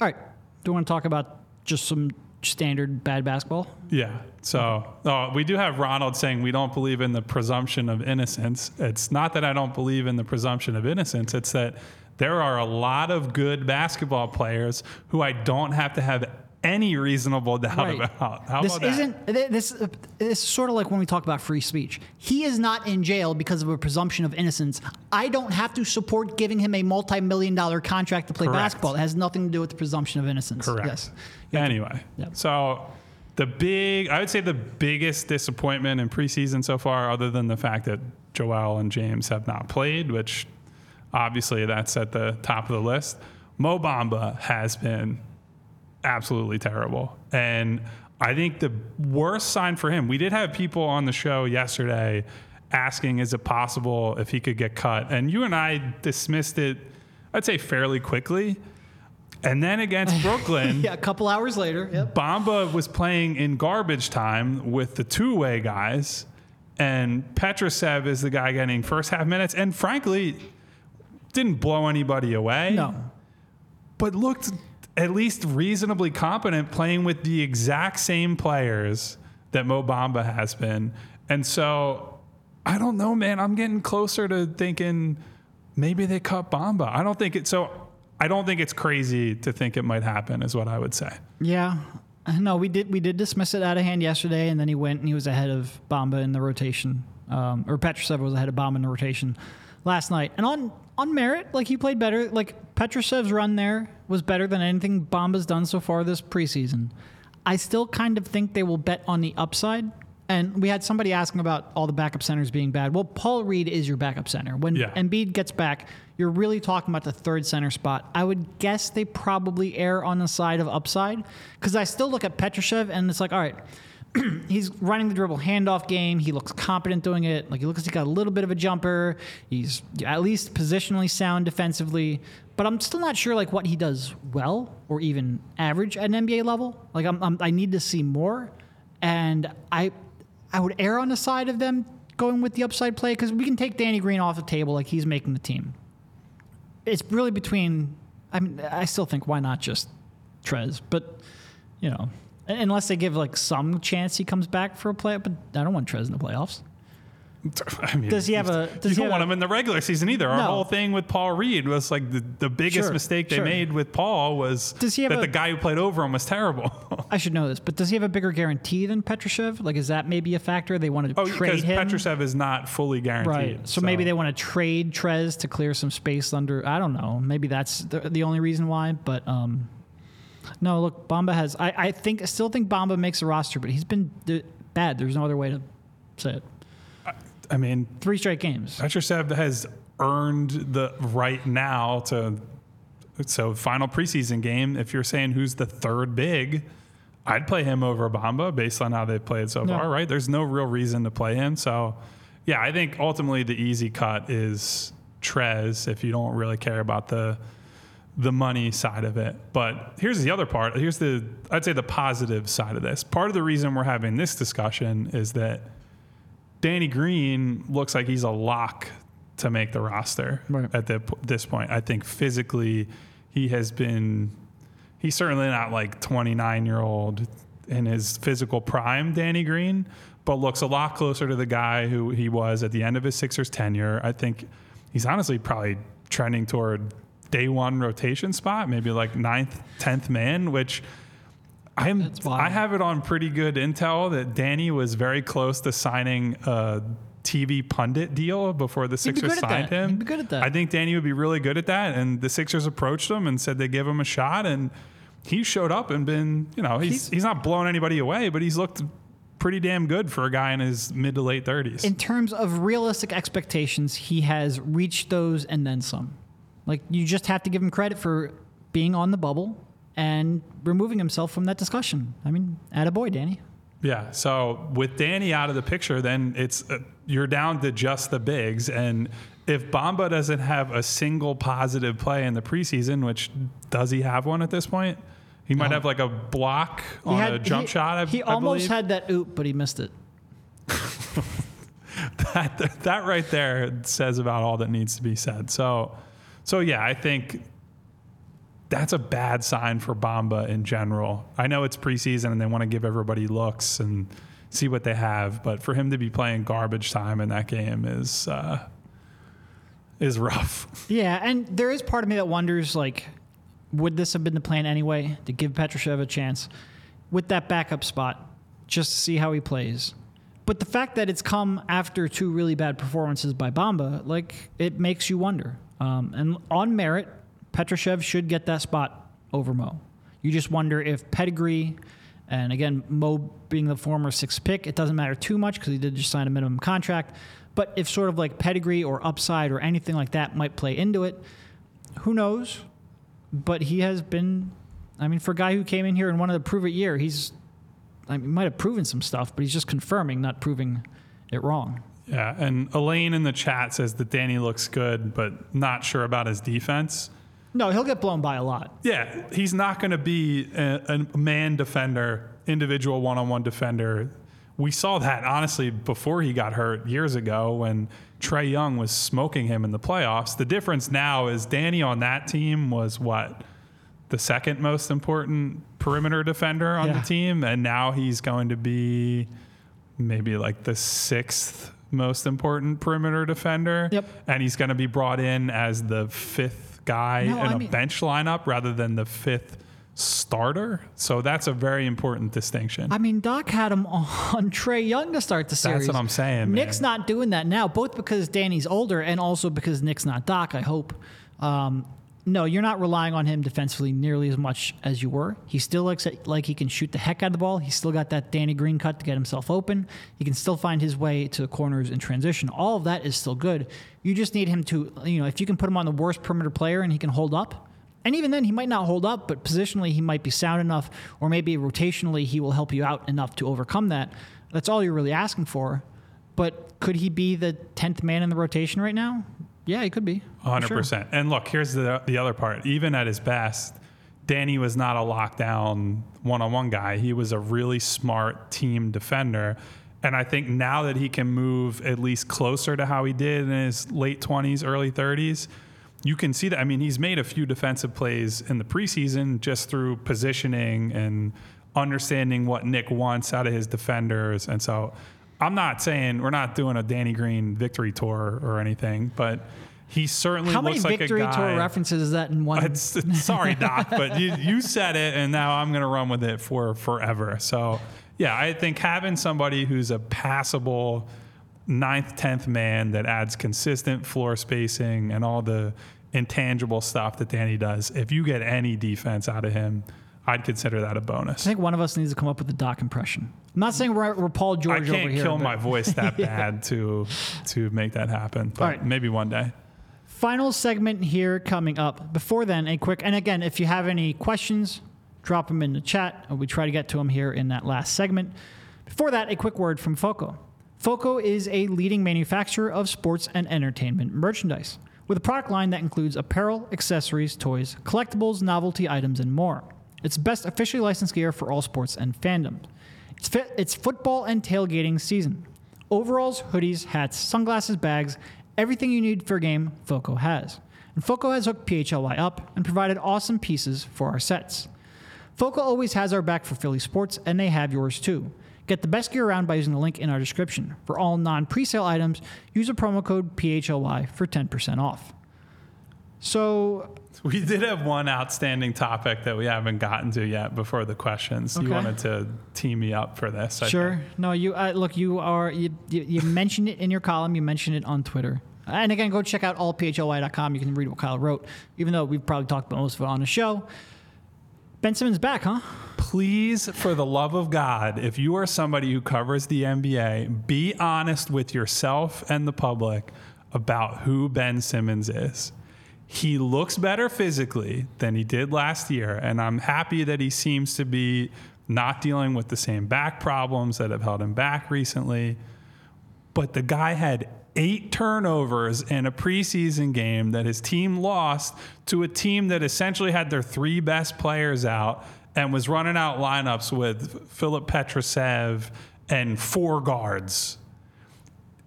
All right. Do you want to talk about just some standard bad basketball? Yeah. So oh, we do have Ronald saying we don't believe in the presumption of innocence. It's not that I don't believe in the presumption of innocence. It's that there are a lot of good basketball players who I don't have to have any reasonable doubt Right. about. How this about that? isn't th- this. uh, This is sort of like when we talk about free speech. He is not in jail because of a presumption of innocence. I don't have to support giving him a multi-million dollar contract to play Correct. basketball. It has nothing to do with the presumption of innocence. Correct. Yes. Anyway, Yep. so the big, I would say the biggest disappointment in preseason so far, other than the fact that Joel and James have not played, which obviously that's at the top of the list. Mo Bamba has been absolutely terrible. And I think the worst sign for him, we did have people on the show yesterday asking, is it possible if he could get cut? And you and I dismissed it, I'd say fairly quickly. And then against Brooklyn, Yeah. A couple hours later. Yep. Bamba was playing in garbage time with the two-way guys, and Petrushev is the guy getting first half minutes, and frankly, didn't blow anybody away. No. but looked at least reasonably competent playing with the exact same players that Mo Bamba has been, and so I don't know, man. I'm getting closer to thinking maybe they cut Bamba. I don't think it so. I don't think it's crazy to think it might happen, is what I would say. Yeah. No, we did we did dismiss it out of hand yesterday, and then he went and he was ahead of Bamba in the rotation, um, or Petrushev was ahead of Bamba in the rotation last night. And on on merit, like he played better. Like Petrushev's run there was better than anything Bamba's done so far this preseason. I still kind of think they will bet on the upside. And we had somebody asking about all the backup centers being bad. Well, Paul Reed is your backup center. When Yeah. Embiid gets back, you're really talking about the third center spot. I would guess they probably err on the side of upside because I still look at Petrushev and it's like, all right, he's running the dribble handoff game. He looks competent doing it. Like he looks, like he's got a little bit of a jumper. He's at least positionally sound defensively. But I'm still not sure like what he does well or even average at an NBA level. Like I'm, I'm I need to see more, and I I would err on the side of them going with the upside play because we can take Danny Green off the table like he's making the team. It's really between. I mean, I still think why not just Trez, but you know, unless they give like some chance he comes back for a play. But I don't want Trez in the playoffs. I mean, Does he have a- does you he don't want a- him in the regular season either. Our No. whole thing with Paul Reed was like the, the biggest Sure, mistake they sure. made with Paul was Does he have that a- the guy who played over him was terrible. I should know this, but does he have a bigger guarantee than Petrushev? Like, is that maybe a factor? They want to oh, trade because him, Petrushev is not fully guaranteed. right? So, maybe they want to trade Trez to clear some space under. I don't know. Maybe that's the, the only reason why. But um, no, look, Bamba has. I, I think I still think Bamba makes a roster, but he's been d- bad. There's no other way to say it. I mean, Three straight games. Petrushev has earned the right now to. So final preseason game. If you're saying who's the third big, I'd play him over Bamba based on how they've played so Yeah. far. Right? There's no real reason to play him. So, yeah, I think ultimately the easy cut is Trez if you don't really care about the the money side of it. But here's the other part. Here's the I'd say the positive side of this. Part of the reason we're having this discussion is that Danny Green looks like he's a lock to make the roster Right. at the, this point. I think physically he has been he's certainly not like 29 year old in his physical prime Danny Green, but looks a lot closer to the guy who he was at the end of his Sixers tenure. I think he's honestly probably trending toward day one rotation spot, maybe like ninth, tenth man, which I'm I have it on pretty good intel that Danny was very close to signing a TV pundit deal before the Sixers signed him. He'd be good at that. I think Danny would be really good at that. And the Sixers approached him and said they give him a shot and he showed up and been, you know, he's He's- he's, not blowing anybody away, but he's looked pretty damn good for a guy in his mid to late thirties. in terms of realistic expectations, he has reached those and then some. Like you just have to give him credit for being on the bubble and removing himself from that discussion. I mean, at a boy, Danny. Yeah. So with Danny out of the picture, then it's uh, you're down to just the bigs, and if Bamba doesn't have a single positive play in the preseason, which does he have one at this point? He might have like a block He on had- a jump he- shot. I, he I almost believe. had that oop, but he missed it. that, that right there says about all that needs to be said. So, so yeah, I think that's a bad sign for Bamba in general. I know it's preseason and they want to give everybody looks and see what they have, but for him to be playing garbage time in that game is uh, is rough. Yeah, and there is part of me that wonders, like, would this have been the plan anyway to give Petrushev a chance with that backup spot, just to see how he plays? But the fact that it's come after two really bad performances by Bamba, like, it makes you wonder. Um, and on merit, Petrushev should get that spot over Mo. You just wonder if pedigree, and again, Mo being the former sixth pick, it doesn't matter too much because he did just sign a minimum contract. But if sort of like pedigree or upside or anything like that might play into it, who knows? But he has been, I mean, for a guy who came in here and wanted to prove it year, he's, I mean, might have proven some stuff, but he's just confirming, not proving it wrong. Yeah, and Elaine in the chat says that Danny looks good, but not sure about his defense. No, he'll get blown by a lot. Yeah, he's not going to be a, a man defender, individual one on one defender. We saw that honestly before he got hurt years ago when Trae Young was smoking him in the playoffs. The difference now is Danny on that team was what? The second most important perimeter defender on Yeah. the team. And now he's going to be maybe like the sixth most important perimeter defender. Yep. And he's going to be brought in as the fifth guy No, in I a mean- bench lineup rather than the fifth starter. So that's a very important distinction. I mean, Doc had him on Trae Young to start the series. That's what I'm saying. Nick's man. not doing that now, both because Danny's older and also because Nick's not Doc, I hope. Um, no, you're not relying on him defensively nearly as much as you were. He still looks like he can shoot the heck out of the ball. He's still got that Danny Green cut to get himself open. He can still find his way to the corners in transition. All of that is still good. You just need him to, you know, if you can put him on the worst perimeter player and he can hold up, and even then, he might not hold up, but positionally, he might be sound enough, or maybe rotationally, he will help you out enough to overcome that. That's all you're really asking for. But could he be the 10th man in the rotation right now? Yeah, he could be. Hundred percent. And look, here's the the other part. Even at his best, Danny was not a lockdown one-on-one guy. He was a really smart team defender. And I think now that he can move at least closer to how he did in his late 20s, early 30s, you can see that. I mean, he's made a few defensive plays in the preseason just through positioning and understanding what Nick wants out of his defenders. And so I'm not saying we're not doing a Danny Green victory tour or anything, but he certainly How many looks like victory a guy. tour references is that in one? It's, it's- sorry, Doc, but you, you said it, and now I'm going to run with it for forever. So, yeah, I think having somebody who's a passable ninth, tenth man that adds consistent floor spacing and all the intangible stuff that Danny does, if you get any defense out of him, I'd consider that a bonus. I think one of us needs to come up with a Doc impression. I'm not saying we're, we're Paul George over here. I can't here. kill but- my voice that bad to to make that happen, but right. maybe one day. Final segment here coming up. Before then, a quick, and again, if you have any questions, drop them in the chat. and We try to get to them here in that last segment. Before that, a quick word from FOCO. FOCO is a leading manufacturer of sports and entertainment merchandise with a product line that includes apparel, accessories, toys, collectibles, novelty items, and more. It's best officially licensed gear for all sports and fandoms. It's, fit, it's football and tailgating season. Overalls, hoodies, hats, sunglasses, bags, everything you need for a game, FOCO has. And FOCO has hooked PHLY up and provided awesome pieces for our sets. FOCO always has our back for Philly sports, and they have yours too. Get the best gear around by using the link in our description. For all non presale items, use a promo code PHLY for 10% off. So, We did have one outstanding topic that we haven't gotten to yet before the questions. Okay. You wanted to team me up for this. I Sure. think. No, you uh, look. You are you, you. You mentioned it in your column. You mentioned it on Twitter. And again, go check out allphly.com. You can read what Kyle wrote, even though we've probably talked about most of it on the show. Ben Simmons back, huh? Please, for the love of God, if you are somebody who covers the NBA, be honest with yourself and the public about who Ben Simmons is. He looks better physically than he did last year, and I'm happy that he seems to be not dealing with the same back problems that have held him back recently. But the guy had eight turnovers in a preseason game that his team lost to a team that essentially had their three best players out and was running out lineups with Filip Petrushev and four guards.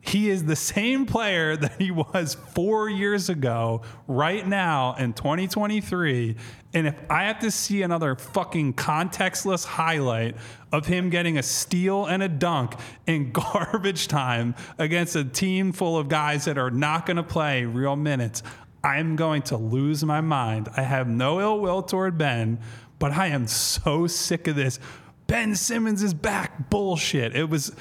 He is the same player that he was four years ago, right now in 2023. And if I have to see another fucking contextless highlight of him getting a steal and a dunk in garbage time against a team full of guys that are not going to play real minutes, I'm going to lose my mind. I have no ill will toward Ben, but I am so sick of this. Ben Simmons is back bullshit. It was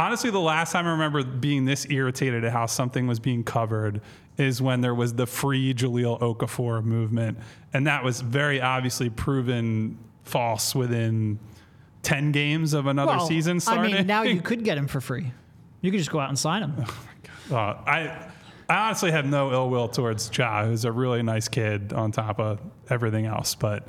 honestly the last time I remember being this irritated at how something was being covered is when there was the free Jahlil Okafor movement, and that was very obviously proven false within ten games of another Well, season I mean, now you could get him for free. You could just go out and sign him. Uh, I I honestly have no ill will towards Ja, who's a really nice kid on top of everything else, but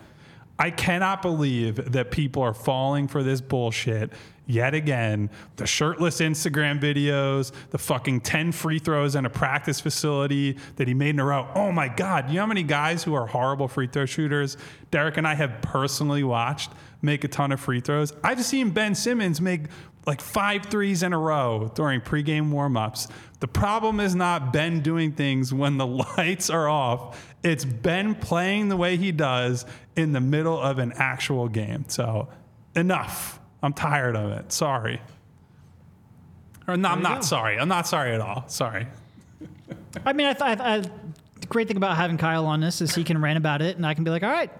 I cannot believe that people are falling for this bullshit yet again. The shirtless Instagram videos, the fucking 10 free throws in a practice facility that he made in a row. Oh my God. You know how many guys who are horrible free throw shooters Derek and I have personally watched make a ton of free throws? I've seen Ben Simmons make like five threes in a row during pregame warmups. The problem is not Ben doing things when the lights are off. It's Ben playing the way he does in the middle of an actual game. So enough. I'm tired of it. Sorry. Or no, I'm not go. sorry. I'm not sorry at all. Sorry. I mean, I thought I, the great thing about having Kyle on this is he can rant about it, and I can be like, all right,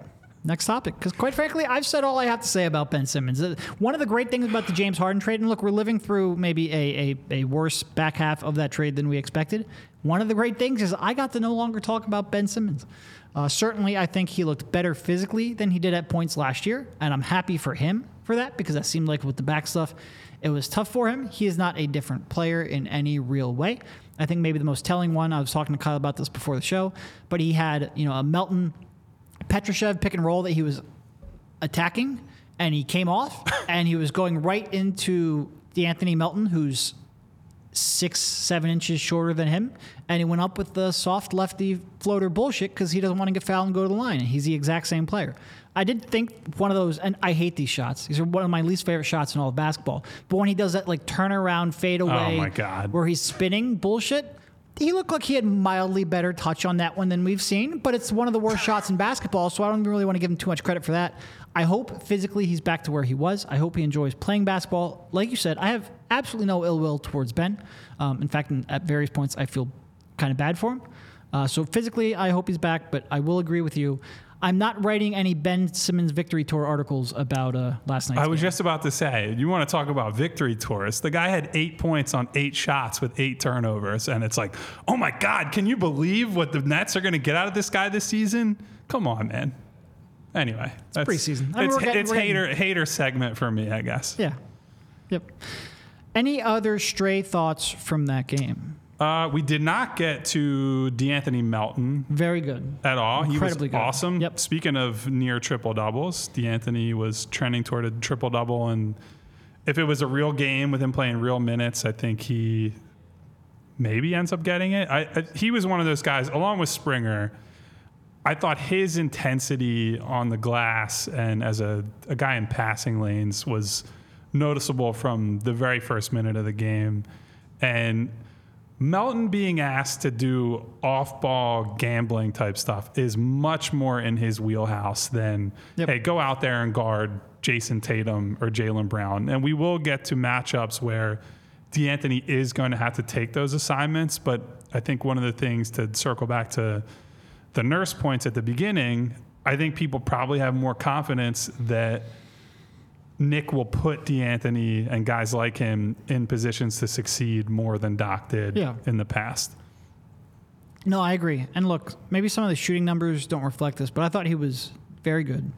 Next topic, because quite frankly, I've said all I have to say about Ben Simmons. One of the great things about the James Harden trade, and look, we're living through maybe a, a, a worse back half of that trade than we expected. One of the great things is I got to no longer talk about Ben Simmons. Uh, certainly, I think he looked better physically than he did at points last year, and I'm happy for him for that because that seemed like with the back stuff, it was tough for him. He is not a different player in any real way. I think maybe the most telling one, I was talking to Kyle about this before the show, but he had, you know, a Melton Petrushev pick and roll that he was attacking, and he came off, and he was going right into De'Anthony Melton, who's six, seven inches shorter than him, and he went up with the soft lefty floater bullshit because he doesn't want to get fouled and go to the line. And he's the exact same player. I did think one of those, and I hate these shots. These are one of my least favorite shots in all of basketball. But when he does that like turnaround fade oh away, my God. where he's spinning bullshit. He looked like he had mildly better touch on that one than we've seen, but it's one of the worst shots in basketball, so I don't really want to give him too much credit for that. I hope physically he's back to where he was. I hope he enjoys playing basketball. Like you said, I have absolutely no ill will towards Ben. Um, in fact, in, at various points, I feel kind of bad for him. Uh, so physically, I hope he's back, but I will agree with you. I'm not writing any Ben Simmons victory tour articles about uh, last night. I was game. just about to say, you want to talk about victory tours. The guy had eight points on eight shots with eight turnovers. And it's like, oh my God, can you believe what the Nets are going to get out of this guy this season? Come on, man. Anyway, it's preseason. I mean, It's, getting- it's we're getting- hater, hater segment for me, I guess. Yeah. Yep. Any other stray thoughts from that game? Uh, we did not get to De'Anthony Melton Very good. at all. Incredibly he was awesome. Yep. Speaking of near triple doubles, De'Anthony was trending toward a triple double, and if it was a real game with him playing real minutes, I think he maybe ends up getting it. I, I, he was one of those guys, along with Springer. I thought his intensity on the glass and as a, a guy in passing lanes was noticeable from the very first minute of the game. And Melton being asked to do off ball gambling type stuff is much more in his wheelhouse than, Yep. hey, go out there and guard Jayson Tatum or Jaylen Brown. And we will get to matchups where De'Anthony is going to have to take those assignments. But I think one of the things to circle back to the nurse points at the beginning, I think people probably have more confidence that Nick will put De'Anthony and guys like him in positions to succeed more than Doc did Yeah. in the past. No, I agree. And look, maybe some of the shooting numbers don't reflect this, but I thought he was very good.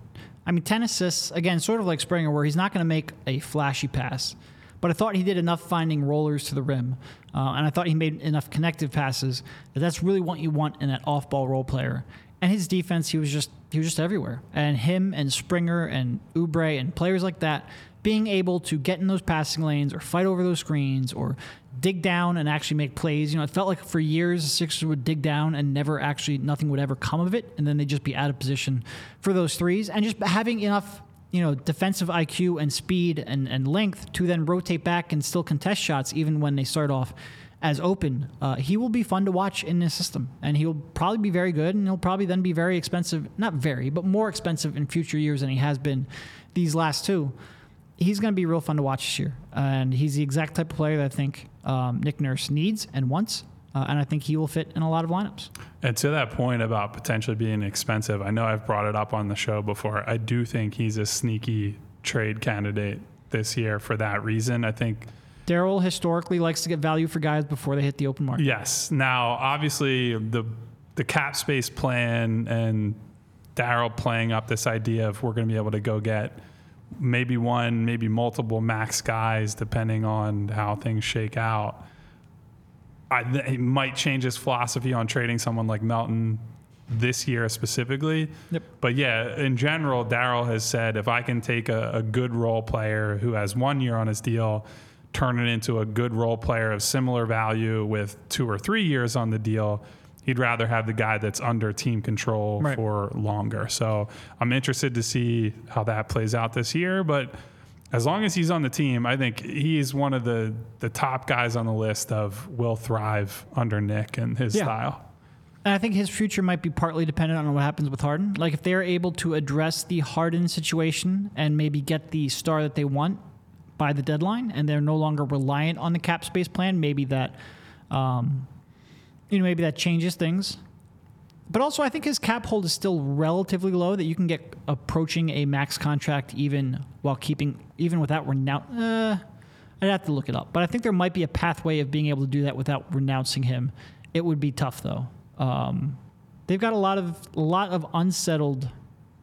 I mean, 10 assists, again, sort of like Springer, where he's not going to make a flashy pass. But I thought he did enough finding rollers to the rim. Uh, and I thought he made enough connective passes that that's really what you want in that off ball role player. And his defense, he was just he was just everywhere. And him and Springer and Oubre and players like that being able to get in those passing lanes or fight over those screens or dig down and actually make plays. You know, it felt like for years the Sixers would dig down and never actually nothing would ever come of it, and then they'd just be out of position for those threes. And just having enough, you know, defensive IQ and speed and, and length to then rotate back and still contest shots even when they start off as open. Uh, he will be fun to watch in this system, and he'll probably be very good, and he'll probably then be very expensive. Not very, but more expensive in future years than he has been these last two he's going to be real fun to watch this year. And he's the exact type of player that I think um, Nick Nurse needs and wants. Uh, and I think he will fit in a lot of lineups. And to that point about potentially being expensive, I know I've brought it up on the show before. I do think he's a sneaky trade candidate this year for that reason. I think Daryl historically likes to get value for guys before they hit the open market. Yes. Now, obviously, the the cap space plan and Daryl playing up this idea of we're going to be able to go get maybe one, maybe multiple max guys, depending on how things shake out. I, he might change his philosophy on trading someone like Melton this year specifically. Yep. But yeah, in general, Daryl has said if I can take a, a good role player who has one year on his deal, turn it into a good role player of similar value with two or three years on the deal, he'd rather have the guy that's under team control Right. for longer. So I'm interested to see how that plays out this year. But as long as he's on the team, I think he's one of the, the top guys on the list of will thrive under Nick and his Yeah. style. And I think his future might be partly dependent on what happens with Harden. Like if they're able to address the Harden situation and maybe get the star that they want by the deadline, and they're no longer reliant on the cap space plan, maybe that, um, you know, maybe that changes things. But also, I think his cap hold is still relatively low. That you can get approaching a max contract even while keeping even without renounce. Uh, I'd have to look it up, but I think there might be a pathway of being able to do that without renouncing him. It would be tough though. Um, they've got a lot of a lot of unsettled,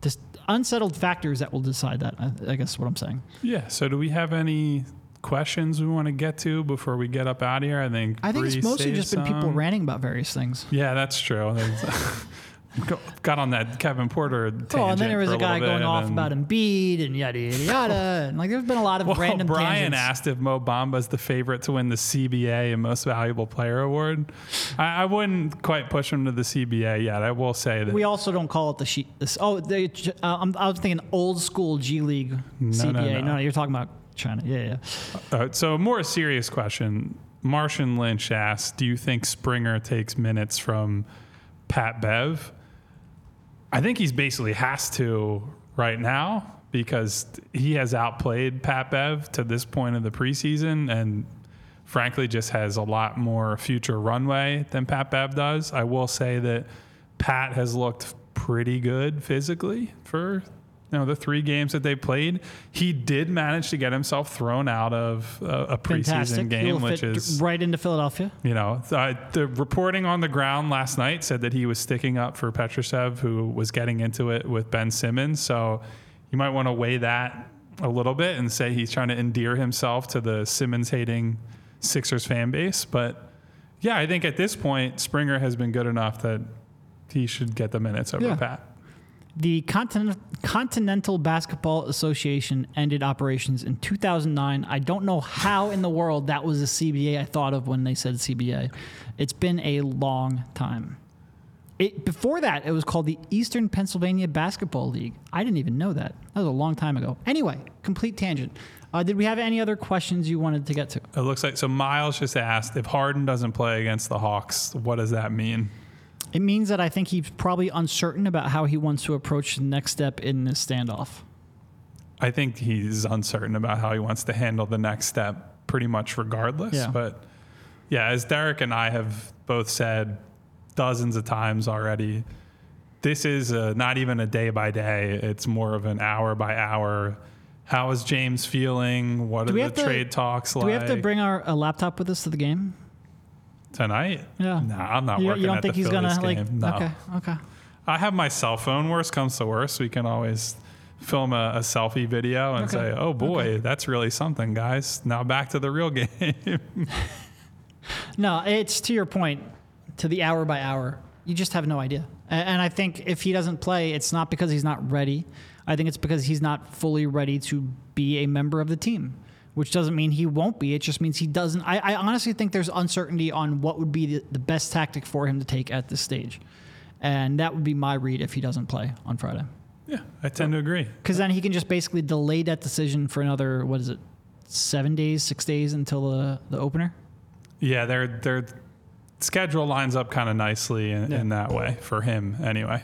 just unsettled factors that will decide that. I, I guess what I'm saying. Yeah. So do we have any questions we want to get to before we get up out of here? I think I think it's Bree mostly saved just been people ranting about various things. Yeah, that's true. Got on that Kevin Porter tangent. Oh, and then there was for a guy going off and- about Embiid and yada yada yada. and like, there's been a lot of Well, random Brian tangents. asked if Mo Bamba is the favorite to win the CBA and Most Valuable Player award. I, I wouldn't quite push him to the CBA yet. I will say that. We also don't call it the sheet. This, oh, they, uh, I'm, I was thinking old school G League CBA. No, no. you're talking about China. Yeah, yeah. Uh, so, a more serious question. Martian Lynch asked, "Do you think Springer takes minutes from Pat Bev?" I think he's basically has to right now because he has outplayed Pat Bev to this point of the preseason, and frankly, just has a lot more future runway than Pat Bev does. I will say that Pat has looked pretty good physically for you know the three games that they played. He did manage to get himself thrown out of a, a preseason Fantastic. game, which is right into Philadelphia. you know, uh, the reporting on the ground last night said that he was sticking up for Petrushev, who was getting into it with Ben Simmons. So you might want to weigh that a little bit and say he's trying to endear himself to the Simmons hating Sixers fan base. But yeah, I think at this point, Springer has been good enough that he should get the minutes over Yeah. Pat. The Continent, Continental Basketball Association ended operations in 2009. I don't know how in the world that was a CBA I thought of when they said CBA. It's been a long time. It, before that, it was called the Eastern Pennsylvania Basketball League. I didn't even know that. That was a long time ago. Anyway, complete tangent. Uh, did we have any other questions you wanted to get to? It looks like so. Miles just asked if Harden doesn't play against the Hawks, what does that mean? It means that I think he's probably uncertain about how he wants to approach the next step in this standoff. I think he's uncertain about how he wants to handle the next step, pretty much regardless. Yeah. But yeah, as Derek and I have both said dozens of times already, this is a, not even a day by day. It's more of an hour by hour. How is James feeling? What Do are the to- trade talks like Do we have to bring our a laptop with us to the game? Tonight? Yeah. No, I'm not You, working you don't at think the he's Phillies gonna like? game. No. Okay, okay. I have my cell phone. Worst comes to worst, we can always film a, a selfie video and Okay. say, "Oh boy, Okay. that's really something, guys." Now back to the real game. No, it's to your point, to the hour by hour. You just have no idea. A- And I think if he doesn't play, it's not because he's not ready. I think it's because he's not fully ready to be a member of the team, which doesn't mean he won't be. It just means he doesn't. I, I honestly think there's uncertainty on what would be the, the best tactic for him to take at this stage. And that would be my read if he doesn't play on Friday. yeah, I tend to agree. Because then he can just basically delay that decision for another, what is it, seven days, six days until the, the opener? Yeah, their their schedule lines up kind of nicely in, in that way for him, anyway.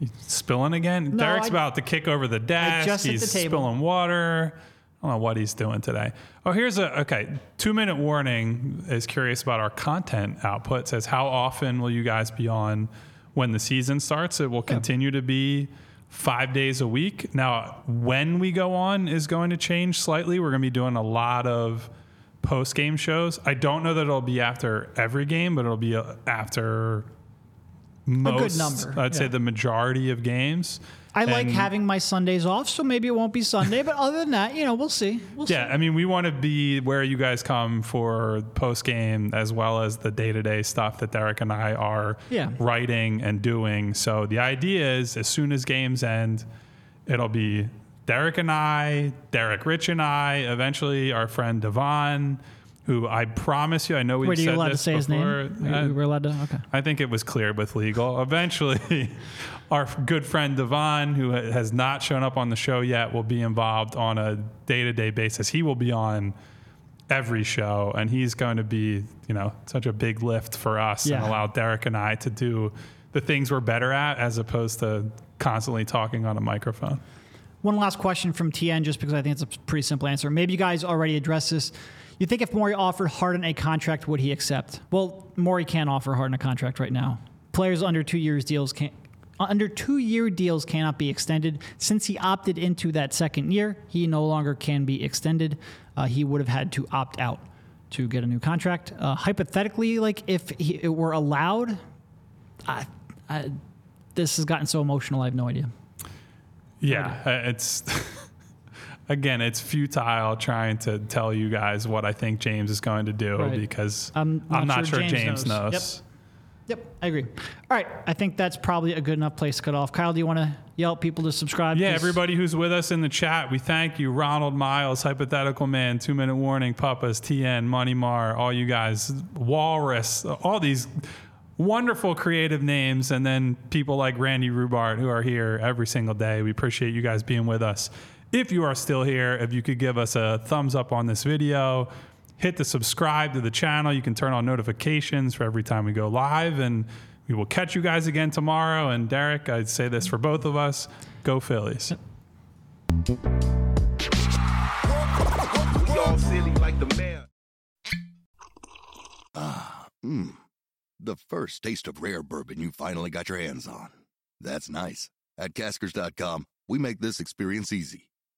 You spilling again? No, Derek's I- about to kick over the desk. he's the spilling water. I don't know what he's doing today. Oh, here's a okay. Two minute warning is curious about our content output. Says how often will you guys be on when the season starts? It will continue to be five days a week. Now, when we go on is going to change slightly. We're going to be doing a lot of post game shows. I don't know that it'll be after every game, but it'll be uh, after most. number, I'd say the majority of games. I like having my Sundays off, so maybe it won't be Sunday. But other than that, you know, we'll see. We'll Yeah, I mean, we want to be where you guys come for post game as well as the day to day stuff that Derek and I are Yeah. writing and doing. So the idea is as soon as games end, it'll be Derek and I, Derek Rich and I, eventually our friend Devon, who I promise you, I know Wait, are you said allowed to this say his before. name? Uh, we were allowed to. Okay. I think it was cleared with legal. Eventually, our good friend Devon, who has not shown up on the show yet, will be involved on a day to day basis. He will be on every show, and he's going to be, you know, such a big lift for us and allow Derek and I to do the things we're better at as opposed to constantly talking on a microphone. One last question from TN, just because I think it's a pretty simple answer. Maybe you guys already addressed this. You think if Morey offered Harden a contract, would he accept? Well, Morey can't offer Harden a contract right now. players under two years deals can't. Under two year deals cannot be extended. Since he opted into that second year, he no longer can be extended. Uh, he would have had to opt out to get a new contract. Uh, hypothetically, like if he, it were allowed, I, I, this has gotten so emotional. I have no idea. Yeah, uh, it's again, it's futile trying to tell you guys what I think James is going to do Right. because I'm I'm not not, sure sure, James James, knows. knows. Yep, I agree. All right, I think that's probably a good enough place to cut off. Kyle, do you want to yell at people to subscribe? Yeah, everybody who's with us in the chat, we thank you. Ronald Miles, Hypothetical Man, Two Minute Warning, Puppas, TN, Money Mar, all you guys, Walrus, all these wonderful creative names, and then people like Randy Rubart who are here every single day. We appreciate you guys being with us. If you are still here, if you could give us a thumbs up on this video, hit the subscribe to the channel. You can turn on notifications for every time we go live, and we will catch you guys again tomorrow. And Derek, I'd say this for both of us go Phillies. We all silly like the mayor. Mmm. The first taste of rare bourbon you finally got your hands on. That's nice. At Caskers.com, we make this experience easy.